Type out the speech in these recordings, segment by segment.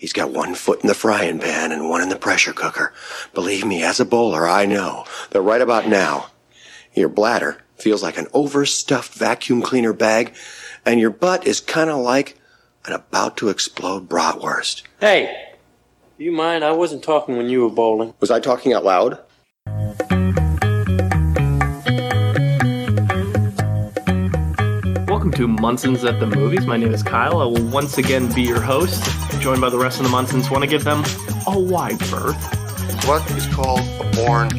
He's got one foot in the frying pan and one in the pressure cooker. Believe me, as a bowler, I know that right about now, your bladder feels like an overstuffed vacuum cleaner bag, and your butt is kind of like an about to explode bratwurst. Hey, do you mind? I wasn't talking when you were bowling. Was I talking out loud? To Munson's at the Movies. My name is Kyle. I will once again be your host, joined by the rest of the Munsons. Want to give them a wide berth. What is called a born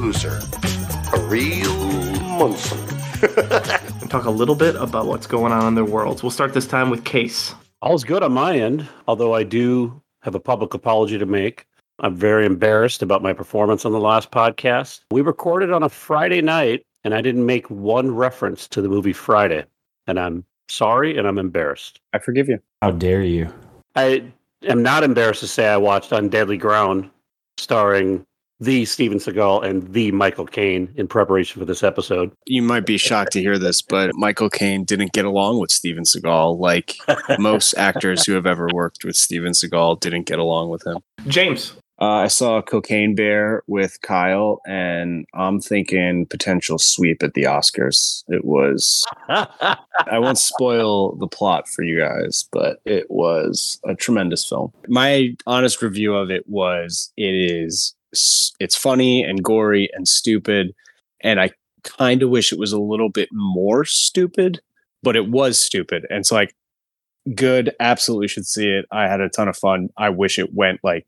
loser? A real Munson. and talk a little bit about what's going on in their worlds. We'll start this time with Case. All's good on my end, although I do have a public apology to make. I'm very embarrassed about my performance on the last podcast. We recorded on a Friday night, and I didn't make one reference to the movie Friday. And I'm sorry and I'm embarrassed. I forgive you. How dare you? I am not embarrassed to say I watched On Deadly Ground, starring the Steven Seagal and the Michael Caine in preparation for this episode. You might be shocked to hear this, but Michael Caine didn't get along with Steven Seagal like most actors who have ever worked with Steven Seagal didn't get along with him. James. Uh, I saw Cocaine Bear with Kyle, and I'm thinking potential sweep at the Oscars. It was, I won't spoil the plot for you guys, but it was a tremendous film. My honest review of it was it is, it's funny and gory and stupid. And I kind of wish it was a little bit more stupid, but it was stupid. And it's like, good, absolutely should see it. I had a ton of fun. I wish it went like,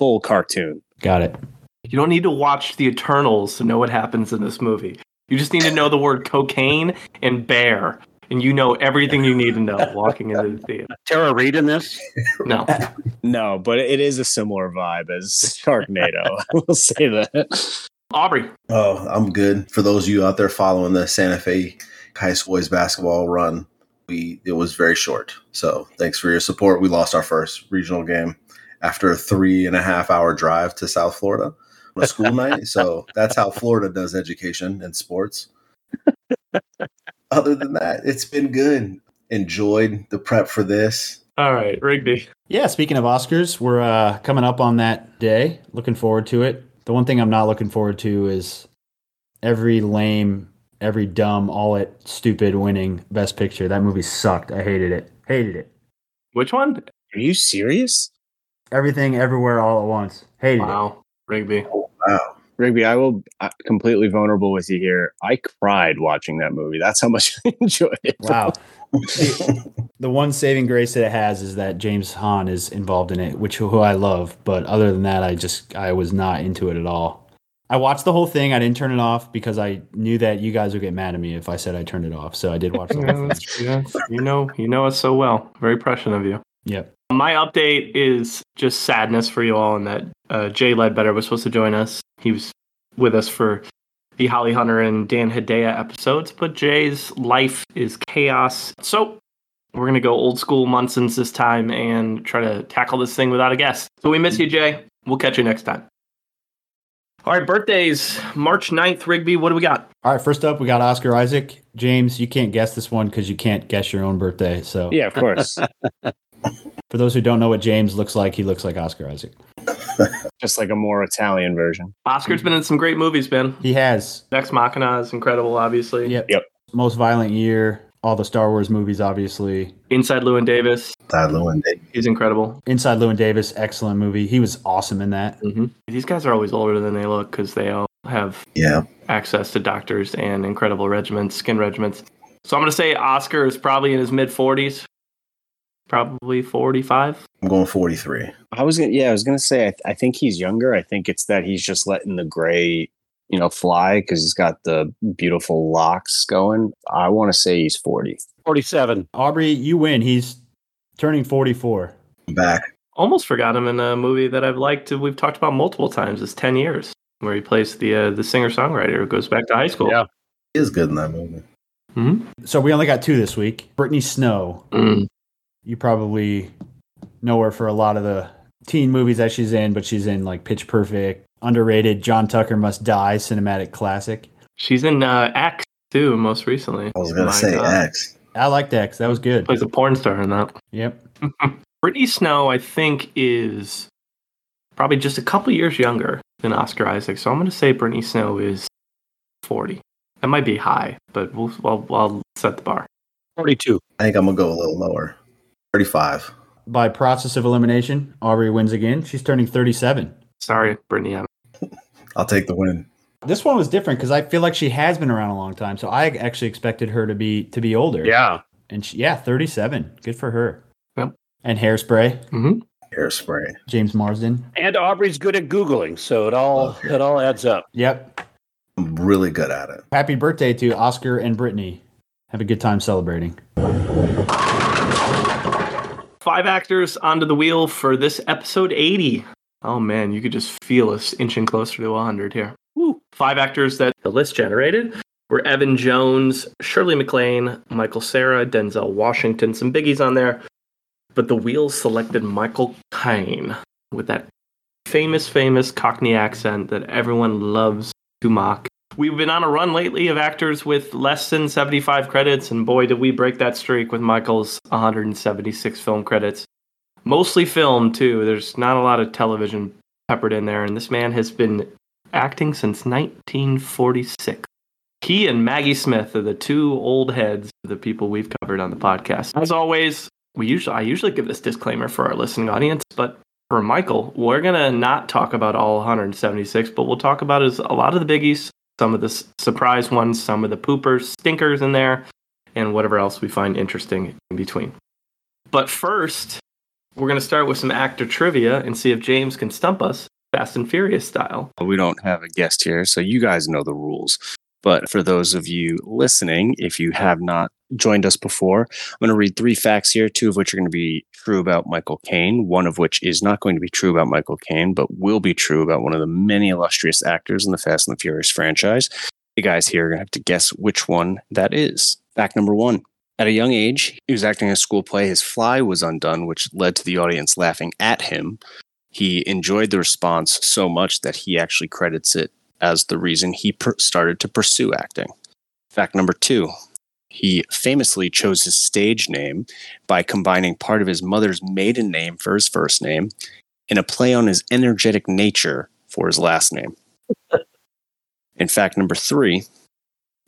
full cartoon. Got it. You don't need to watch the Eternals to know what happens in this movie. You just need to know the word cocaine and bear, and you know everything you need to know walking into the theater. Tara Reid in this? No. no, but it is a similar vibe as Sharknado. I will say that. Aubrey. Oh, I'm good. For those of you out there following the Santa Fe High School boys basketball run, we it was very short. So thanks for your support. We lost our first regional game after a three and a half hour drive to South Florida on a school night. So that's how Florida does education and sports. Other than that, it's been good. Enjoyed the prep for this. All right, Rigby. Yeah, speaking of Oscars, we're uh, coming up on that day. Looking forward to it. The one thing I'm not looking forward to is every lame, every dumb, all it stupid winning Best Picture. That movie sucked. I hated it. Hated it. Which one? Are you serious? Everything, everywhere, all at once. Hated wow. it. Rigby. Oh, wow. Rigby, I will uh, completely vulnerable with you here. I cried watching that movie. That's how much I enjoyed it. Wow. the, the one saving grace that it has is that James Hong is involved in it, which who I love. But other than that, I just I was not into it at all. I watched the whole thing. I didn't turn it off because I knew that you guys would get mad at me if I said I turned it off. So I did watch the whole thing. Yeah, you know, you know us so well. Very prescient of you. Yep. My update is just sadness for you all, in that uh, Jay Ledbetter was supposed to join us. He was with us for the Holly Hunter and Dan Hedaya episodes, but Jay's life is chaos. So we're gonna go old school Munsons this time and try to tackle this thing without a guest. So we miss you, Jay. We'll catch you next time. All right, birthdays, March 9th, Rigby. What do we got? All right, first up, we got Oscar Isaac. James, you can't guess this one because you can't guess your own birthday. So, yeah, of course. For those who don't know what James looks like, he looks like Oscar Isaac. Just like a more Italian version. Oscar's been in some great movies, Ben. He has. Ex Machina is incredible, obviously. Yep. Yep. Most Violent Year, all the Star Wars movies, obviously. Inside Llewyn Davis. Inside Llewyn Davis. He's incredible. Inside Llewyn Davis, excellent movie. He was awesome in that. Mm-hmm. These guys are always older than they look because they all have yeah access to doctors and incredible regiments, skin regiments. So I'm going to say Oscar is probably in his mid 40s. Probably 45. I'm going 43. I was gonna, yeah, I was gonna say, I, th- I think he's younger. I think it's that he's just letting the gray, you know, fly because he's got the beautiful locks going. I want to say he's 40. 47. Aubrey, you win. He's turning 44. I'm back. Almost forgot him in a movie that I've liked. We've talked about multiple times. It's 10 years, where he plays the uh, the singer songwriter who goes back to high school. Yeah. He is good in that movie. Mm-hmm. So we only got two this week. Brittany Snow. Mm. You probably know her for a lot of the teen movies that she's in, but she's in like Pitch Perfect, underrated John Tucker Must Die cinematic classic. She's in uh, X too, most recently. I was going to My say God. X. I liked X. That was good. Plays a porn star in that. Yep. Brittany Snow, I think, is probably just a couple years younger than Oscar Isaac. So I'm going to say Brittany Snow is 40. That might be high, but we'll, I'll, I'll set the bar. 42. I think I'm gonna go a little lower. Thirty-five. By process of elimination, Aubrey wins again. She's turning 37. Sorry, Brittany. I'm I'll take the win. This one was different because I feel like she has been around a long time. So I actually expected her to be to be older. Yeah. And she, yeah, 37. Good for her. Yep. And hairspray, Mhm. Hairspray. James Marsden. And Aubrey's good at Googling, so it all Okay. it all adds up. Yep. I'm really good at it. Happy birthday to Oscar and Brittany. Have a good time celebrating. Five actors onto the wheel for this episode 80. Oh man, you could just feel us inching closer to 100 here. Woo. Five actors that the list generated were Evan Jones, Shirley MacLaine, Michael Cera, Denzel Washington, some biggies on there. But the wheels selected Michael Caine with that famous, famous Cockney accent that everyone loves to mock. We've been on a run lately of actors with less than 75 credits, and boy, did we break that streak with Michael's 176 film credits. Mostly film, too. There's not a lot of television peppered in there, and this man has been acting since 1946. He and Maggie Smith are the two old heads of the people we've covered on the podcast. As always, we usually I usually give this disclaimer for our listening audience, but for Michael, we're gonna not talk about all 176, but we'll talk about his, a lot of the biggies, some of the surprise ones, some of the poopers, stinkers in there, and whatever else we find interesting in between. But first, we're gonna start with some actor trivia and see if James can stump us, Fast and Furious style. We don't have a guest here, so you guys know the rules. But for those of you listening, if you have not joined us before, I'm going to read three facts here, two of which are going to be true about Michael Caine, one of which is not going to be true about Michael Caine, but will be true about one of the many illustrious actors in the Fast and the Furious franchise. You guys here are going to have to guess which one that is. Fact number one. At a young age, he was acting in a school play. His fly was undone, which led to the audience laughing at him. He enjoyed the response so much that he actually credits it as the reason he per- started to pursue acting. Fact number two, he famously chose his stage name by combining part of his mother's maiden name for his first name and a play on his energetic nature for his last name. In fact number three,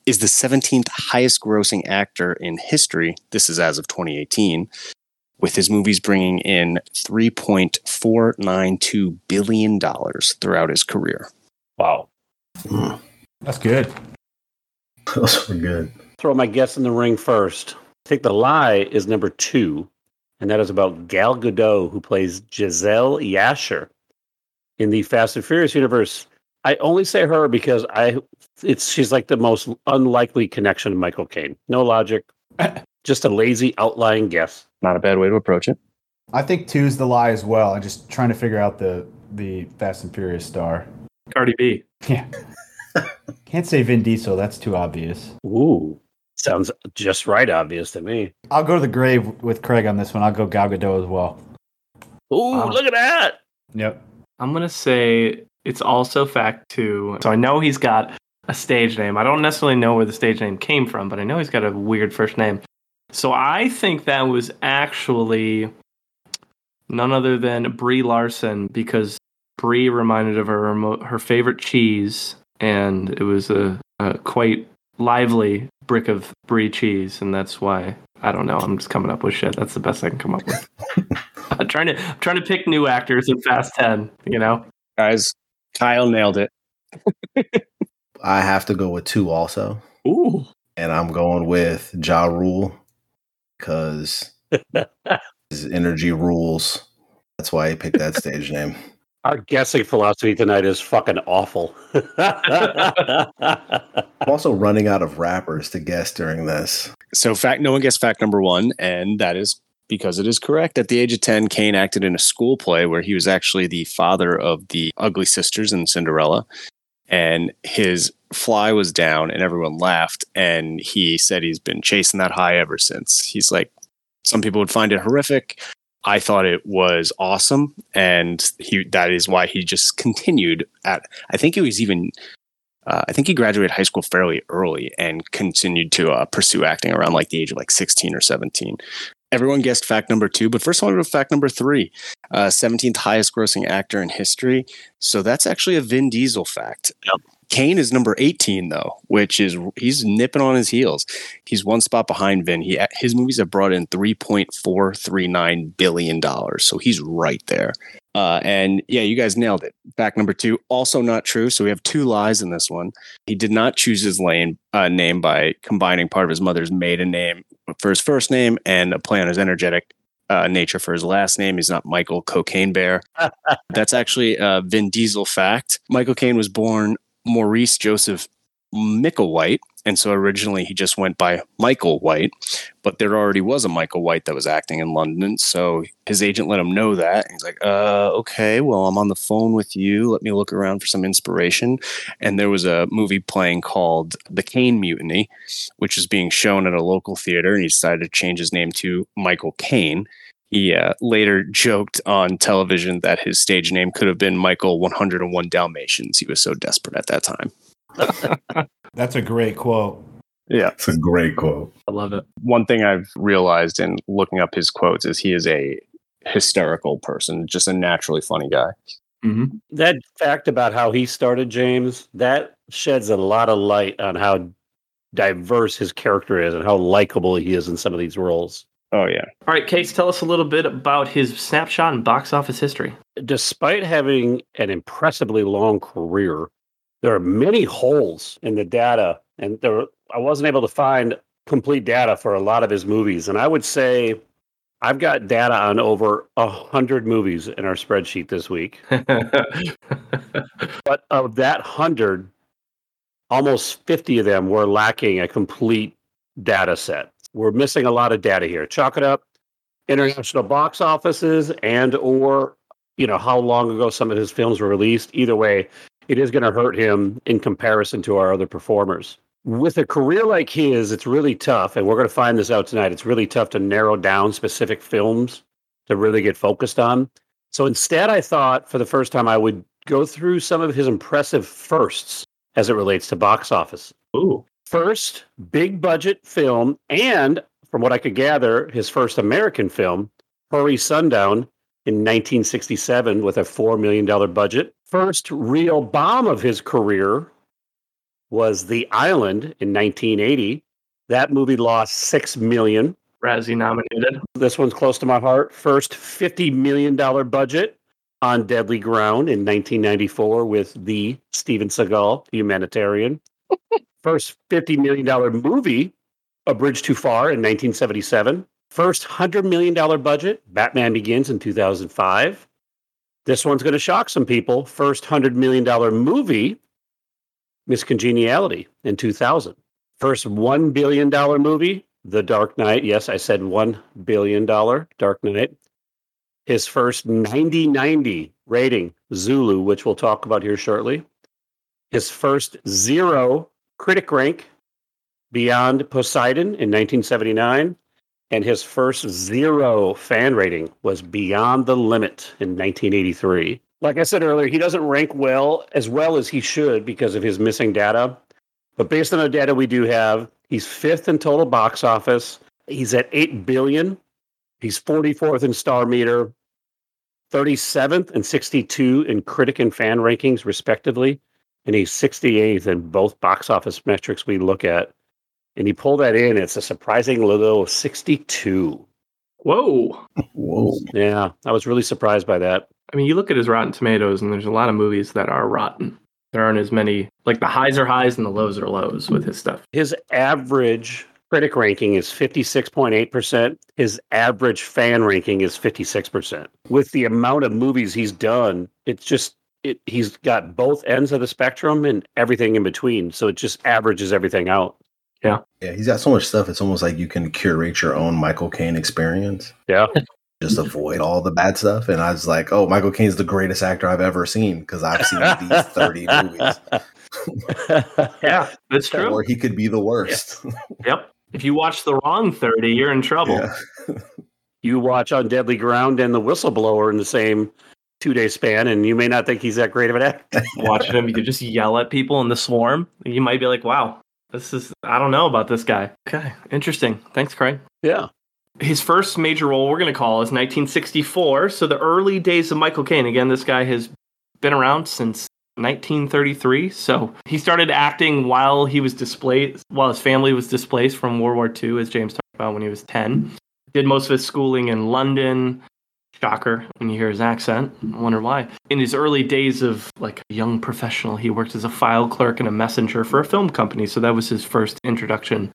is the 17th highest grossing actor in history. This is as of 2018, with his movies bringing in $3.492 billion throughout his career. Wow. Hmm. That's good. Those were good. Throw my guess in the ring first. I think the lie is number two, and that is about Gal Gadot, who plays Gisele Yashar in the Fast and Furious universe. I only say her because I it's she's like the most unlikely connection to Michael Caine. No logic, just a lazy outlying guess. Not a bad way to approach it. I think two's the lie as well. I'm just trying to figure out the the Fast and Furious star. Cardi B. Yeah. Can't say Vin Diesel. That's too obvious. Ooh, sounds just right obvious to me. I'll go to the grave with Craig on this one. I'll go Gal Gadot as well. Ooh, Wow. look at that! Yep. I'm gonna say it's also fact two. So I know he's got a stage name. I don't necessarily know where the stage name came from, but I know he's got a weird first name. So I think that was actually none other than Brie Larson because Brie reminded of her her favorite cheese, and it was a, a quite lively brick of Brie cheese, and that's why I don't know. I'm just coming up with shit. That's the best I can come up with. I'm trying to I'm trying to pick new actors in Fast Ten. You know. Guys, Kyle nailed it. I have to go with two also, Ooh. and I'm going with Ja Rule because his energy rules. That's why he picked that stage name. Our guessing philosophy tonight is fucking awful. I'm also running out of rappers to guess during this. So, fact no one guessed fact number one, and that is because it is correct. At the age of 10, Caine acted in a school play where he was actually the father of the ugly sisters in Cinderella. And his fly was down, and everyone laughed. And he said he's been chasing that high ever since. He's like, some people would find it horrific. I thought it was awesome, and he that is why he just continued at. I think it was even uh, I think he graduated high school fairly early and continued to uh, pursue acting around like the age of like 16 or 17. Everyone guessed fact number two, but first I want to go fact number three. Uh, 17th highest grossing actor in history. So that's actually a Vin Diesel fact. Yep. Caine is number 18 though, which is he's nipping on his heels. He's one spot behind Vin. He his movies have brought in 3.439 billion dollars. So he's right there. Uh, and yeah, you guys nailed it. Fact number two, also not true. So we have two lies in this one. He did not choose his lane, uh, name by combining part of his mother's maiden name for his first name and a play on his energetic uh, nature for his last name. He's not Michael Cocaine Bear. That's actually a Vin Diesel fact. Michael Caine was born Maurice Joseph Micklewhite. And so originally he just went by Michael White, but there already was a Michael White that was acting in London. So his agent let him know that. He's like, uh, okay, well, I'm on the phone with you. Let me look around for some inspiration. And there was a movie playing called The Caine Mutiny, which is being shown at a local theater. And he decided to change his name to Michael Caine. He uh, later joked on television that his stage name could have been Michael 101 Dalmatians. He was so desperate at that time. That's a great quote. Yeah. It's a great quote. I love it. One thing I've realized in looking up his quotes is he is a hysterical person, just a naturally funny guy. Mm-hmm. That fact about how he started James, that sheds a lot of light on how diverse his character is and how likable he is in some of these roles. Oh, yeah. All right, Case, tell us a little bit about his snapshot and box office history. Despite having an impressively long career, there are many holes in the data, and there I wasn't able to find complete data for a lot of his movies. And I would say I've got data on over a hundred movies in our spreadsheet this week. but of that hundred, almost 50 of them were lacking a complete data set. We're missing a lot of data here. Chalk it up international box offices and or you know how long ago some of his films were released. Either way, it is going to hurt him in comparison to our other performers. With a career like his, it's really tough, and we're going to find this out tonight. It's really tough to narrow down specific films to really get focused on. So instead, I thought for the first time I would go through some of his impressive firsts as it relates to box office. Ooh. First big budget film, and from what I could gather, his first American film, Hurry Sundown, in 1967 with a $4 million budget. First real bomb of his career was The Island in 1980. That movie lost 6 million. Razzie nominated. This one's close to my heart. First $50 million budget on Deadly Ground in 1994 with the Steven Seagal humanitarian. First $50 million movie, A Bridge Too Far in 1977. First $100 million budget, Batman Begins in 2005. This one's going to shock some people. First $100 million movie, Miss Congeniality in 2000. First $1 billion movie, The Dark Knight. Yes, I said $1 billion, Dark Knight. His first 90 90 rating, Zulu, which we'll talk about here shortly. His first zero critic rank, Beyond Poseidon in 1979 and his first zero fan rating was Beyond the Limit in 1983. Like I said earlier, he doesn't rank well as well as he should because of his missing data. But based on the data we do have, he's fifth in total box office. He's at 8 billion. He's 44th in star meter, 37th and 62 in critic and fan rankings, respectively. And he's 68th in both box office metrics we look at and you pull that in, it's a surprising little 62. Whoa. Whoa. Yeah, I was really surprised by that. I mean, you look at his Rotten Tomatoes, and there's a lot of movies that are rotten. There aren't as many, like the highs are highs and the lows are lows with his stuff. His average critic ranking is 56.8%. His average fan ranking is 56%. With the amount of movies he's done, it's just, it, he's got both ends of the spectrum and everything in between. So it just averages everything out. Yeah, Yeah, he's got so much stuff. It's almost like you can curate your own Michael Caine experience. Yeah. Just avoid all the bad stuff. And I was like, oh, Michael Caine's the greatest actor I've ever seen because I've seen these 30 movies. yeah, that's true. Or he could be the worst. yep. If you watch the wrong 30, you're in trouble. Yeah. you watch on Deadly Ground and The Whistleblower in the same two day span, and you may not think he's that great of an actor. Watching him, you could just yell at people in the swarm. You might be like, wow, this is, I don't know about this guy. Okay. Interesting. Thanks, Craig. Yeah. his first major role we're going to call is 1964. So the early days of Michael Caine. Again, this guy has been around since 1933. So he started acting while he was displaced, while his family was displaced from World War II, as James talked about when he was 10. Did most of his schooling in London. Shocker when you hear his accent. I wonder why. In his early days of like a young professional, he worked as a file clerk and a messenger for a film company. So that was his first introduction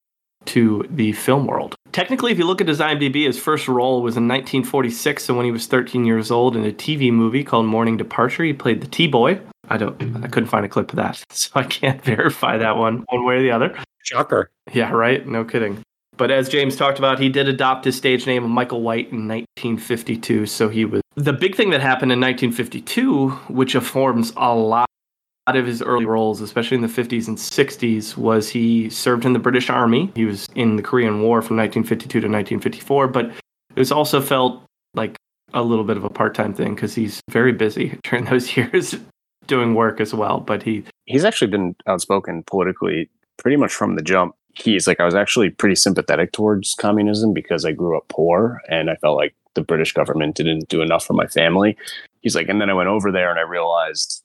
to the film world. Technically, if you look at his IMDb, his first role was in 1946, so when he was 13 years old in a TV movie called Morning Departure, he played the T-boy. I don't, I couldn't find a clip of that, so I can't verify that one one way or the other. Shocker. Yeah, right. No kidding. But as James talked about, he did adopt his stage name of Michael White in 1952. So he was the big thing that happened in 1952, which informs a lot of his early roles, especially in the 50s and 60s, was he served in the British Army. He was in the Korean War from 1952 to 1954, but it was also felt like a little bit of a part-time thing because he's very busy during those years doing work as well. But he He's actually been outspoken politically pretty much from the jump. He's like, I was actually pretty sympathetic towards communism because I grew up poor and I felt like the British government didn't do enough for my family. He's like, and then I went over there and I realized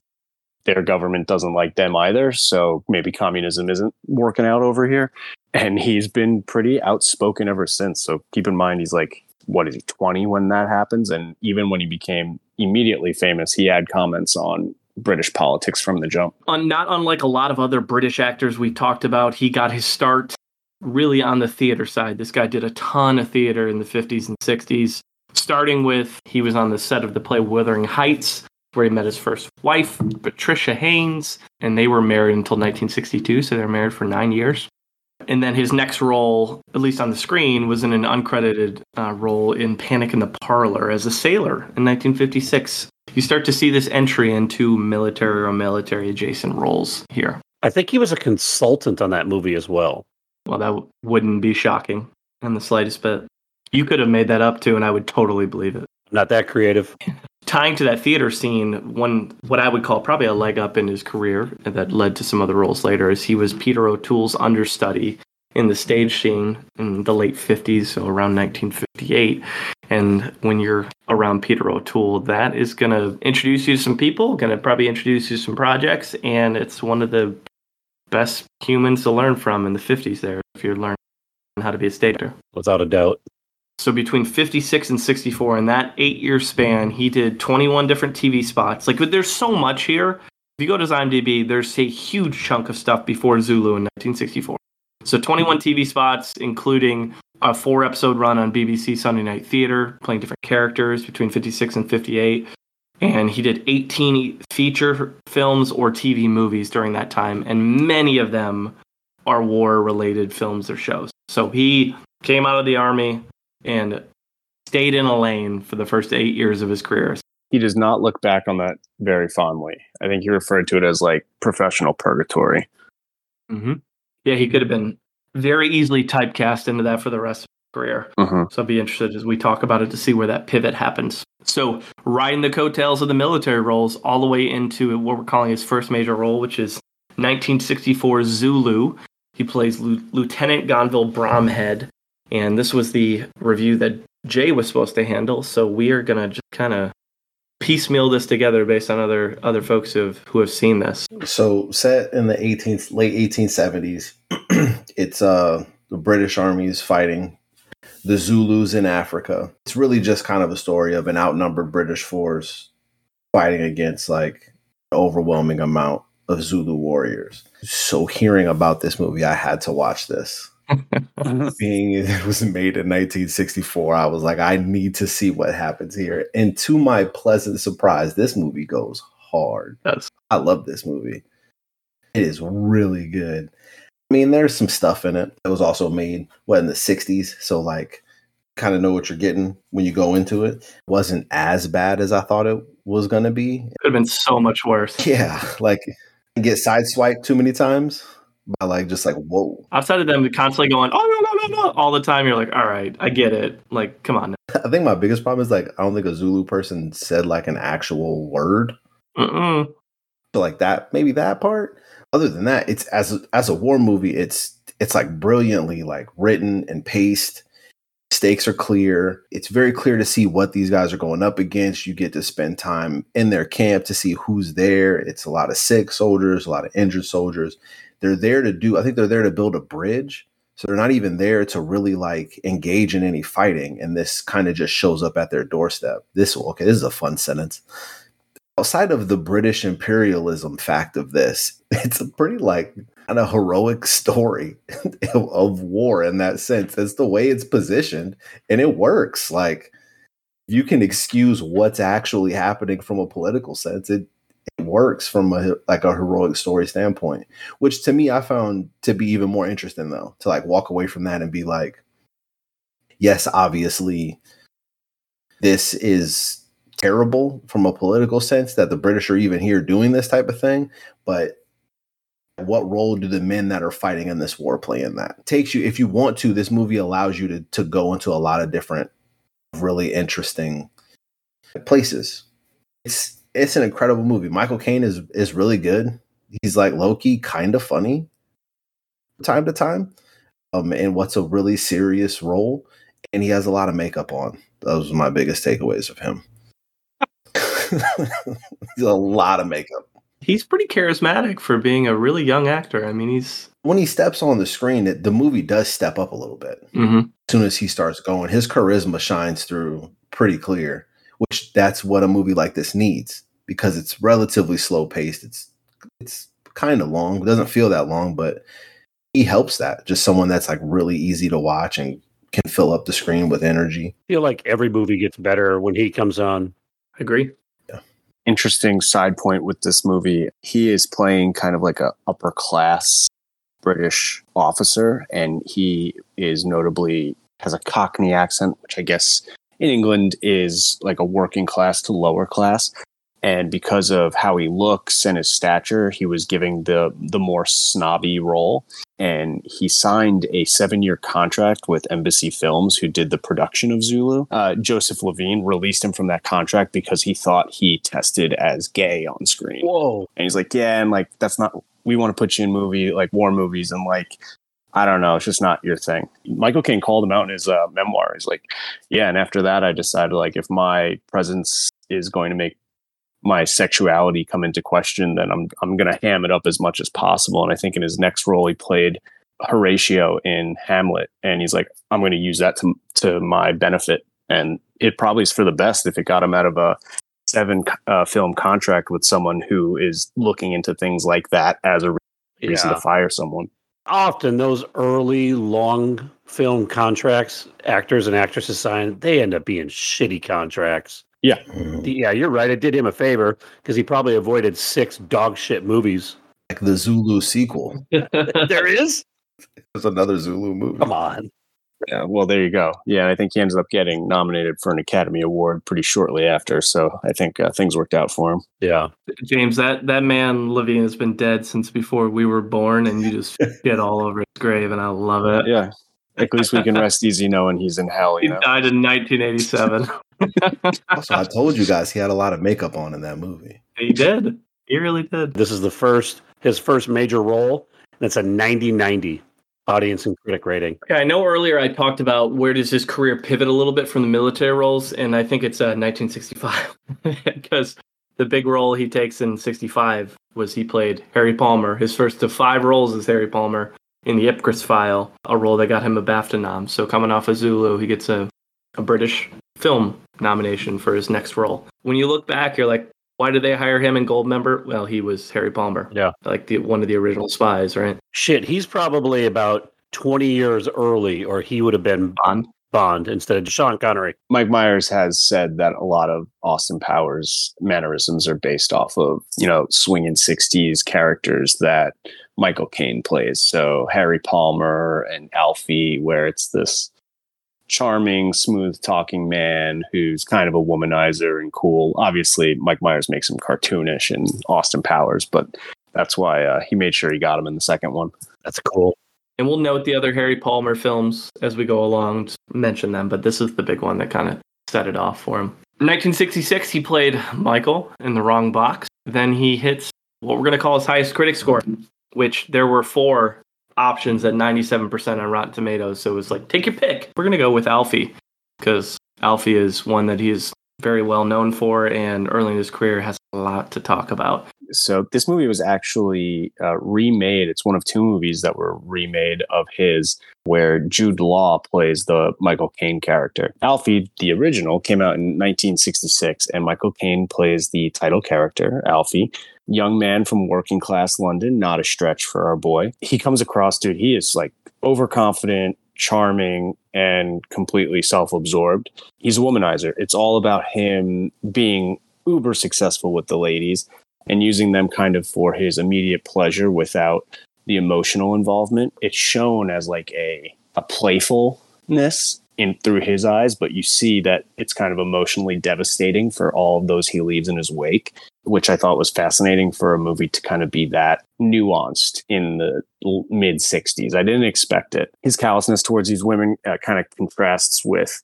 their government doesn't like them either. So maybe communism isn't working out over here. And he's been pretty outspoken ever since. So keep in mind, he's like, what is he, 20 when that happens? And even when he became immediately famous, he had comments on British politics from the jump. un- not unlike a lot of other British actors we talked about, he got his start really on the theater side. This guy did a ton of theater in the 50s and 60s, starting with he was on the set of the play Wuthering Heights, where he met his first wife, Patricia Haynes, and they were married until 1962, so they were married for nine years. And then his next role, at least on the screen, was in an uncredited uh, role in Panic in the Parlor as a sailor in 1956. You start to see this entry into military or military adjacent roles here. I think he was a consultant on that movie as well. Well, that w- wouldn't be shocking in the slightest bit. You could have made that up too, and I would totally believe it. Not that creative. Tying to that theater scene, one what I would call probably a leg up in his career that led to some other roles later is he was Peter O'Toole's understudy in the stage scene in the late 50s, so around 1958. And when you're around Peter O'Toole, that is going to introduce you to some people, going to probably introduce you to some projects, and it's one of the best humans to learn from in the 50s there if you're learning how to be a stage actor. Without a doubt. So between 56 and 64, in that eight year span, he did 21 different TV spots. Like, there's so much here. If you go to his IMDb, there's a huge chunk of stuff before Zulu in 1964. So 21 TV spots, including a four episode run on BBC Sunday Night Theater, playing different characters between 56 and 58. And he did 18 feature films or TV movies during that time, and many of them are war related films or shows. So he came out of the army and stayed in a lane for the first eight years of his career. He does not look back on that very fondly. I think he referred to it as like professional purgatory. Mm-hmm. Yeah, he could have been very easily typecast into that for the rest of his career. Mhm. So I'll be interested as we talk about it to see where that pivot happens. So riding the coattails of the military roles all the way into what we're calling his first major role, which is 1964 Zulu. He plays Lu- Lieutenant Gonville Bromhead, and this was the review that Jay was supposed to handle. So we are gonna just kind of piecemeal this together based on other other folks who have who have seen this. So set in the 18th late 1870s, it's uh the British army is fighting the Zulus in Africa. It's really just kind of a story of an outnumbered British force fighting against like an overwhelming amount of Zulu warriors. So hearing about this movie, I had to watch this. Being it was made in 1964, I was like, I need to see what happens here. And to my pleasant surprise, this movie goes hard. Yes. I love this movie. It is really good. I mean, there's some stuff in it that was also made what in the 60s, so like kind of know what you're getting when you go into it. it wasn't as bad as I thought it was going to be. Could have been so much worse. Yeah, like get sideswiped too many times by like just like whoa. outside of them constantly going, oh no, no, no, no, all the time, you're like, all right, I get it. Like, come on. Now. I think my biggest problem is like I don't think a Zulu person said like an actual word. Mm-mm. So like that, maybe that part. Other than that, it's as as a war movie, it's it's like brilliantly like written and paced. Stakes are clear. It's very clear to see what these guys are going up against. You get to spend time in their camp to see who's there. It's a lot of sick soldiers, a lot of injured soldiers. They're there to do, I think they're there to build a bridge. So they're not even there to really like engage in any fighting. And this kind of just shows up at their doorstep. This, okay, this is a fun sentence outside of the British imperialism fact of this, it's a pretty like kind of heroic story of war in that sense. That's the way it's positioned, and it works. Like you can excuse what's actually happening from a political sense. It, it works from a like a heroic story standpoint, which to me I found to be even more interesting though. To like walk away from that and be like, yes, obviously, this is terrible from a political sense that the British are even here doing this type of thing, but what role do the men that are fighting in this war play in that? Takes you if you want to, this movie allows you to to go into a lot of different really interesting places. It's it's an incredible movie. Michael Caine is is really good. He's like Loki, kind of funny time to time. Um, and what's a really serious role, and he has a lot of makeup on. Those are my biggest takeaways of him. he's a lot of makeup. He's pretty charismatic for being a really young actor. I mean, he's when he steps on the screen, it, the movie does step up a little bit. mm-hmm. As soon as he starts going, his charisma shines through pretty clear. Which that's what a movie like this needs because it's relatively slow paced. It's it's kind of long. It doesn't feel that long, but he helps that. Just someone that's like really easy to watch and can fill up the screen with energy. I feel like every movie gets better when he comes on. I agree. interesting side point with this movie. He is playing kind of like a upper class British officer, and he is notably has a Cockney accent, which I guess in England is like a working class to lower class. And because of how he looks and his stature, he was giving the the more snobby role. And he signed a seven year contract with Embassy Films, who did the production of Zulu. Uh, Joseph Levine released him from that contract because he thought he tested as gay on screen. Whoa. And he's like, yeah, and like that's not. We want to put you in movie like war movies, and like I don't know, it's just not your thing. Michael Caine called him out in his uh, memoir. He's like, yeah, and after that, I decided like if my presence is going to make my sexuality come into question, then I'm I'm gonna ham it up as much as possible. And I think in his next role, he played Horatio in Hamlet, and he's like, I'm going to use that to to my benefit, and it probably is for the best if it got him out of a seven uh, film contract with someone who is looking into things like that as a reason Yeah. to fire someone. Often those early long film contracts, actors and actresses sign, they end up being shitty contracts. Mhm. Yeah, you're right. It did him a favor because he probably avoided six dog shit movies. Like the Zulu sequel. there is? There's another Zulu movie. Come on. Yeah, well, there you go. Yeah, I think he ended up getting nominated for an Academy Award pretty shortly after. So I think uh, things worked out for him. Yeah. James, that, that man Levine has been dead since before we were born, and you just get all over his grave, and I love it. Yeah, at least we can rest easy knowing he's in hell. He know. died in 1987. Also, I told you guys he had a lot of makeup on in that movie. he did. He really did. This is the first, his first major role. And it's a 90 90 audience and critic rating. Okay, I know earlier I talked about where does his career pivot a little bit from the military roles, and I think it's uh, 1965 because the big role he takes in 65 was he played Harry Palmer. His first of five roles as Harry Palmer in the Ipcress File, a role that got him a BAFTA nom. So coming off of Zulu, he gets a, a British film nomination for his next role. When you look back, you're like, why did they hire him in Goldmember? Well, he was Harry Palmer. Yeah. Like the one of the original spies, right? Shit, he's probably about 20 years early, or he would have been Bond. Bond instead of Sean Connery. Mike Myers has said that a lot of Austin Powers mannerisms are based off of, you know, swinging 60s characters that Michael Caine plays. So Harry Palmer and Alfie, where it's this charming, smooth talking man who's kind of a womanizer and cool. Obviously, Mike Myers makes him cartoonish and Austin Powers, but that's why uh, he made sure he got him in the second one. That's cool. And we'll note the other Harry Palmer films as we go along, just mention them, but this is the big one that kind of set it off for him. 1966, he played Michael in The Wrong Box. Then he hits what we're going to call his highest critic score, which there were four options at 97% on Rotten Tomatoes. So it was like, take your pick. We're going to go with Alfie because Alfie is one that he is very well known for and early in his career has a lot to talk about. So this movie was actually uh, remade. It's one of two movies that were remade of his, where Jude Law plays the Michael Caine character. Alfie, the original, came out in 1966, and Michael Caine plays the title character, Alfie. Young man from working class London, not a stretch for our boy. He comes across, dude, he is like overconfident, charming, and completely self absorbed. He's a womanizer. It's all about him being uber successful with the ladies and using them kind of for his immediate pleasure without the emotional involvement. It's shown as like a a playfulness in through his eyes, but you see that it's kind of emotionally devastating for all of those he leaves in his wake, which I thought was fascinating for a movie to kind of be that nuanced in the mid 60s. I didn't expect it. His callousness towards these women uh, kind of contrasts with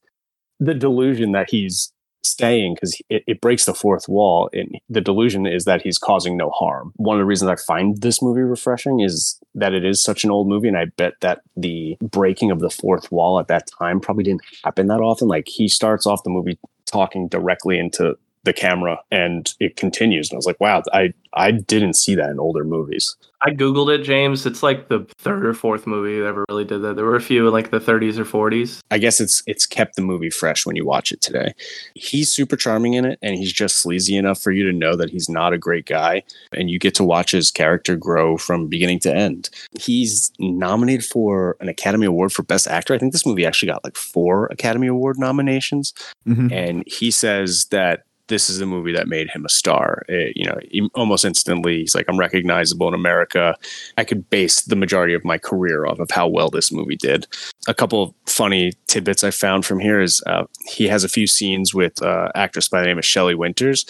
the delusion that he's staying because it, it breaks the fourth wall and the delusion is that he's causing no harm. One of the reasons i find this movie refreshing is that it is such an old movie and i bet that the breaking of the fourth wall at that time probably didn't happen that often. Like he starts off the movie talking directly into the camera and it continues and i was like wow i i didn't see that in older movies I googled it, James. It's like the third or fourth movie that ever really did that. There were a few in like the 30s or 40s. I guess it's it's kept the movie fresh when you watch it today. He's super charming in it, and he's just sleazy enough for you to know that he's not a great guy, and you get to watch his character grow from beginning to end. He's nominated for an Academy Award for Best Actor. I think this movie actually got like four Academy Award nominations, Mhm. and he says that this is the movie that made him a star. It- you know, almost instantly, he's like, I'm recognizable in America. I could base the majority of my career off of how well this movie did. A couple of funny tidbits I found from here is uh, he has a few scenes with uh, actress by the name of Shelley Winters,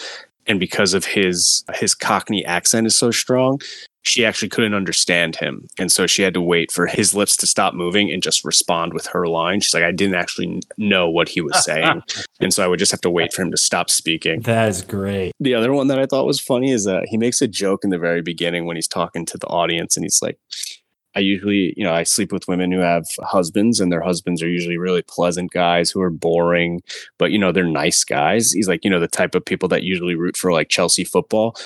and because of his his Cockney accent is so strong, she actually couldn't understand him, and so she had to wait for his lips to stop moving and just respond with her line. She's like, I didn't actually know what he was saying, and so I would just have to wait for him to stop speaking. That is great. The other one that I thought was funny is that he makes a joke in the very beginning when he's talking to the audience, and he's like, I usually, you know, I sleep with women who have husbands, and their husbands are usually really pleasant guys who are boring, but, you know, they're nice guys. He's like, you know, the type of people that usually root for like Chelsea football,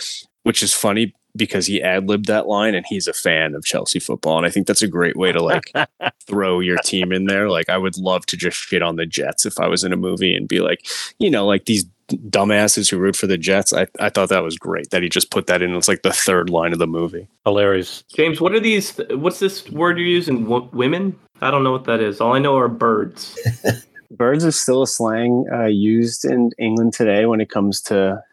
which is funny because he ad libbed that line and he's a fan of Chelsea football. And I think that's a great way to like throw your team in there. Like, I would love to just shit on the Jets if I was in a movie and be like, you know, like these dumbasses who root for the Jets. I, I thought that was great that he just put that in. It's like the third line of the movie. Hilarious. James, what are these? What's this word you're using? W- women? I don't know what that is. All I know are birds. Birds is still a slang uh, used in England today when it comes to,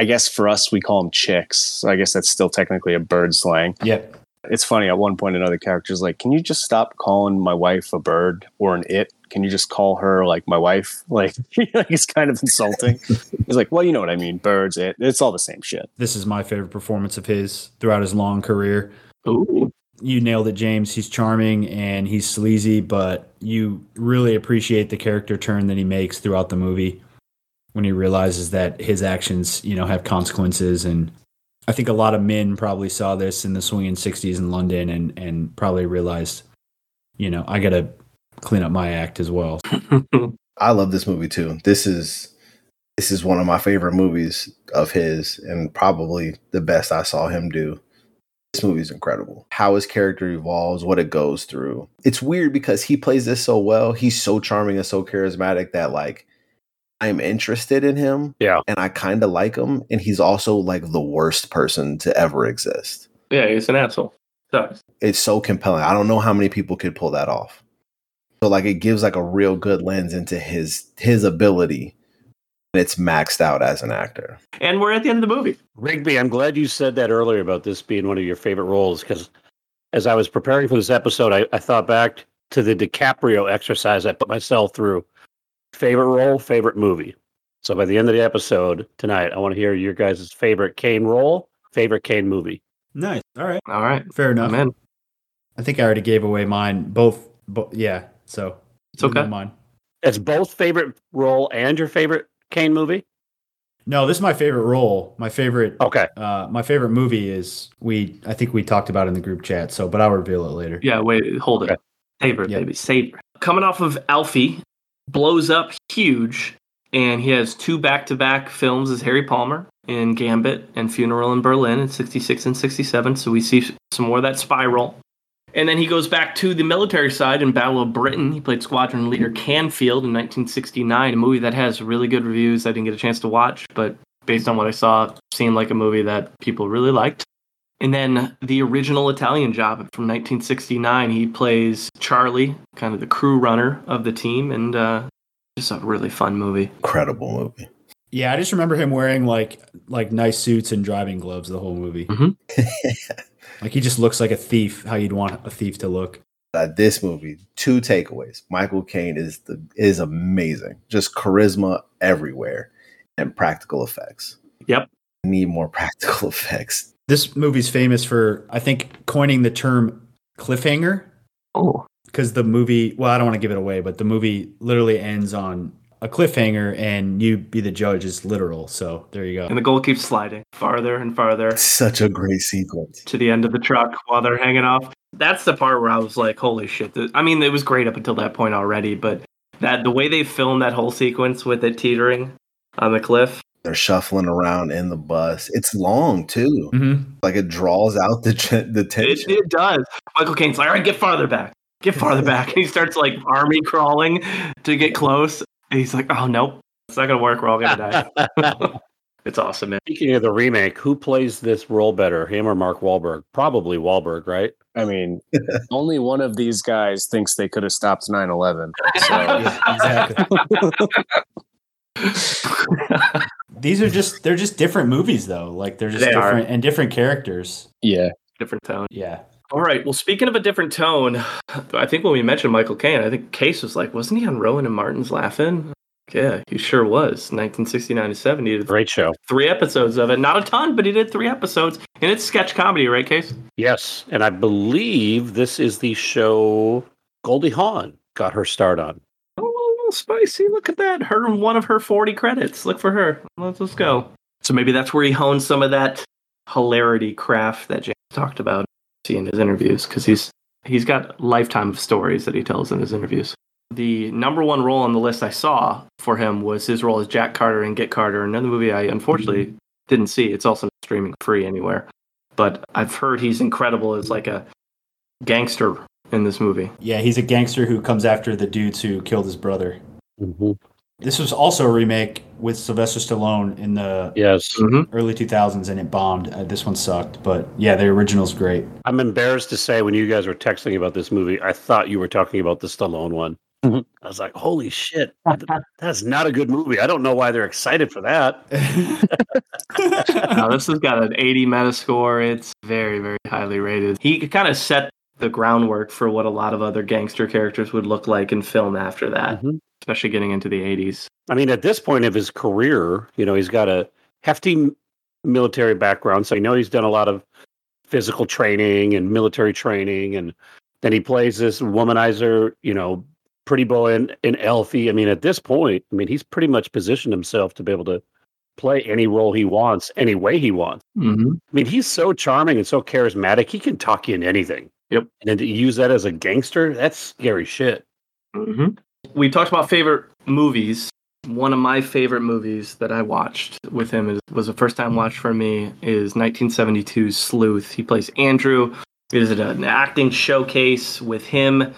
I guess for us, we call them chicks. So I guess that's still technically a bird slang. Yep. It's funny. At one point, another character's like, "Can you just stop calling my wife a bird or an it? Can you just call her like my wife?" Like, it's kind of insulting. He's like, "Well, you know what I mean. Birds, it. It's all the same shit." This is my favorite performance of his throughout his long career. Ooh. You nailed it, James. He's charming and he's sleazy, but you really appreciate the character turn that he makes throughout the movie when he realizes that his actions, you know, have consequences. And I think a lot of men probably saw this in the swinging 60s in London and, and probably realized, you know, I got to clean up my act as well. I love this movie too. This is this is one of my favorite movies of his and probably the best I saw him do. This movie is incredible. How his character evolves, what it goes through. It's weird because he plays this so well. He's so charming and so charismatic that like I'm interested in him. Yeah. And I kind of like him. And he's also like the worst person to ever exist. Yeah, he's an asshole. Sucks. It's so compelling. I don't know how many people could pull that off. So like it gives like a real good lens into his his ability. And it's maxed out as an actor. And we're at the end of the movie. Rigby, I'm glad you said that earlier about this being one of your favorite roles because as I was preparing for this episode, I, I thought back to the DiCaprio exercise I put myself through. Favorite role, favorite movie. So by the end of the episode tonight, I want to hear your guys' favorite Caine role, favorite Caine movie. Nice. All right. All right. Fair enough. Amen. I think I already gave away mine. Both, bo- yeah. So It's okay. Mine. It's both favorite role and your favorite Caine movie. No, this is my favorite role. My favorite. Okay. Uh, my favorite movie is we. I think we talked about it in the group chat. So, but I'll reveal it later. Yeah, wait, hold Okay. it. Savor, Yeah. baby, savor. Coming off of Alfie, blows up huge, and he has two back-to-back films as Harry Palmer in Gambit and Funeral in Berlin in '66 and '67. So we see some more of that spiral. And then he goes back to the military side in Battle of Britain. He played Squadron Leader Canfield in 1969, a movie that has really good reviews. I didn't get a chance to watch, but based on what I saw, it seemed like a movie that people really liked. And then the original Italian job from 1969, he plays Charlie, kind of the crew runner of the team, and uh, just a really fun movie. Incredible movie. Yeah, I just remember him wearing like like nice suits and driving gloves the whole movie. Mhm. like he just looks like a thief. How you'd want a thief to look. Uh, this movie, two takeaways. Michael Caine is the is amazing. Just charisma everywhere and practical effects. Yep. Need more practical effects. This movie's famous for I think coining the term cliffhanger Oh, because the movie. Well, I don't want to give it away, but the movie literally ends on a cliffhanger, and you be the judge is literal. So there you go. and the goal keeps sliding farther and farther Such a great sequence. to the end of the truck while they're hanging off. That's the part where I was like, "Holy shit!" I mean, it was great up until that point already, but that the way they filmed that whole sequence with it teetering on the cliff. They're shuffling around in the bus. It's long too. hmm Like it draws out the the It, tension. it does. Michael Caine's like, all right, get farther back. Get farther back. And he starts like army crawling to get close. And he's like, oh, nope. It's not going to work. We're all going to die. it's awesome, man. Speaking of the remake, who plays this role better, him or Mark Wahlberg? Probably Wahlberg, right? I mean, only one of these guys thinks they could have stopped 9 11. So, Yeah, exactly. These are just they're just different movies though. Like they're just They are. different and different characters. yeah. Different tone. Yeah. All right. Well, speaking of a different tone, I think when we mentioned Michael Caine, I think Case was like, wasn't he on Rowan and Martin's Laugh-In? Yeah, he sure was. 1969 to 70. He did Great show. Three episodes of it. Not a ton, but he did three episodes. And it's sketch comedy, right, Case? Yes, and I believe this is the show Goldie Hawn got her start on. Little spicy. Look at that. Her one of her 40 credits. Look for her. Let's, let's go. So maybe that's where he honed some of that hilarity craft that James talked about in his interviews because he's he's got lifetime of stories that he tells in his interviews. The number one role on the list I saw for him was his role as Jack Carter in Get Carter, another movie I unfortunately mm-hmm. didn't see. It's also not streaming free anywhere. But I've heard he's incredible as like a gangster in this movie. Yeah, he's a gangster who comes after the dudes who killed his brother. Mm-hmm. This was also a remake with Sylvester Stallone in the Yes, Mm-hmm. early 2000s and it bombed. Uh, this one sucked, but yeah, the original's great. I'm embarrassed to say when you guys were texting about this movie, I thought you were talking about the Stallone one. Mhm. I was like, "Holy shit, that's not a good movie." I don't know why they're excited for that. now, this has got an 80 Metascore. It's very, very highly rated. He kind of set the groundwork for what a lot of other gangster characters would look like in film after that, Mhm. especially getting into the 80s. I mean, at this point of his career, you know, he's got a hefty military background, so I know he's done a lot of physical training and military training, and then he plays this womanizer, you know, pretty boy in, in Alfie. I mean, at this point, I mean, he's pretty much positioned himself to be able to play any role he wants, any way he wants. Mm-hmm. I mean, he's so charming and so charismatic. He can talk you into anything. Yep. And then to use that as a gangster, that's scary shit. Mm-hmm. We talked about favorite movies. One of my favorite movies that I watched with him is, was a first time watch for me is 1972's Sleuth. He plays Andrew. It is an acting showcase with him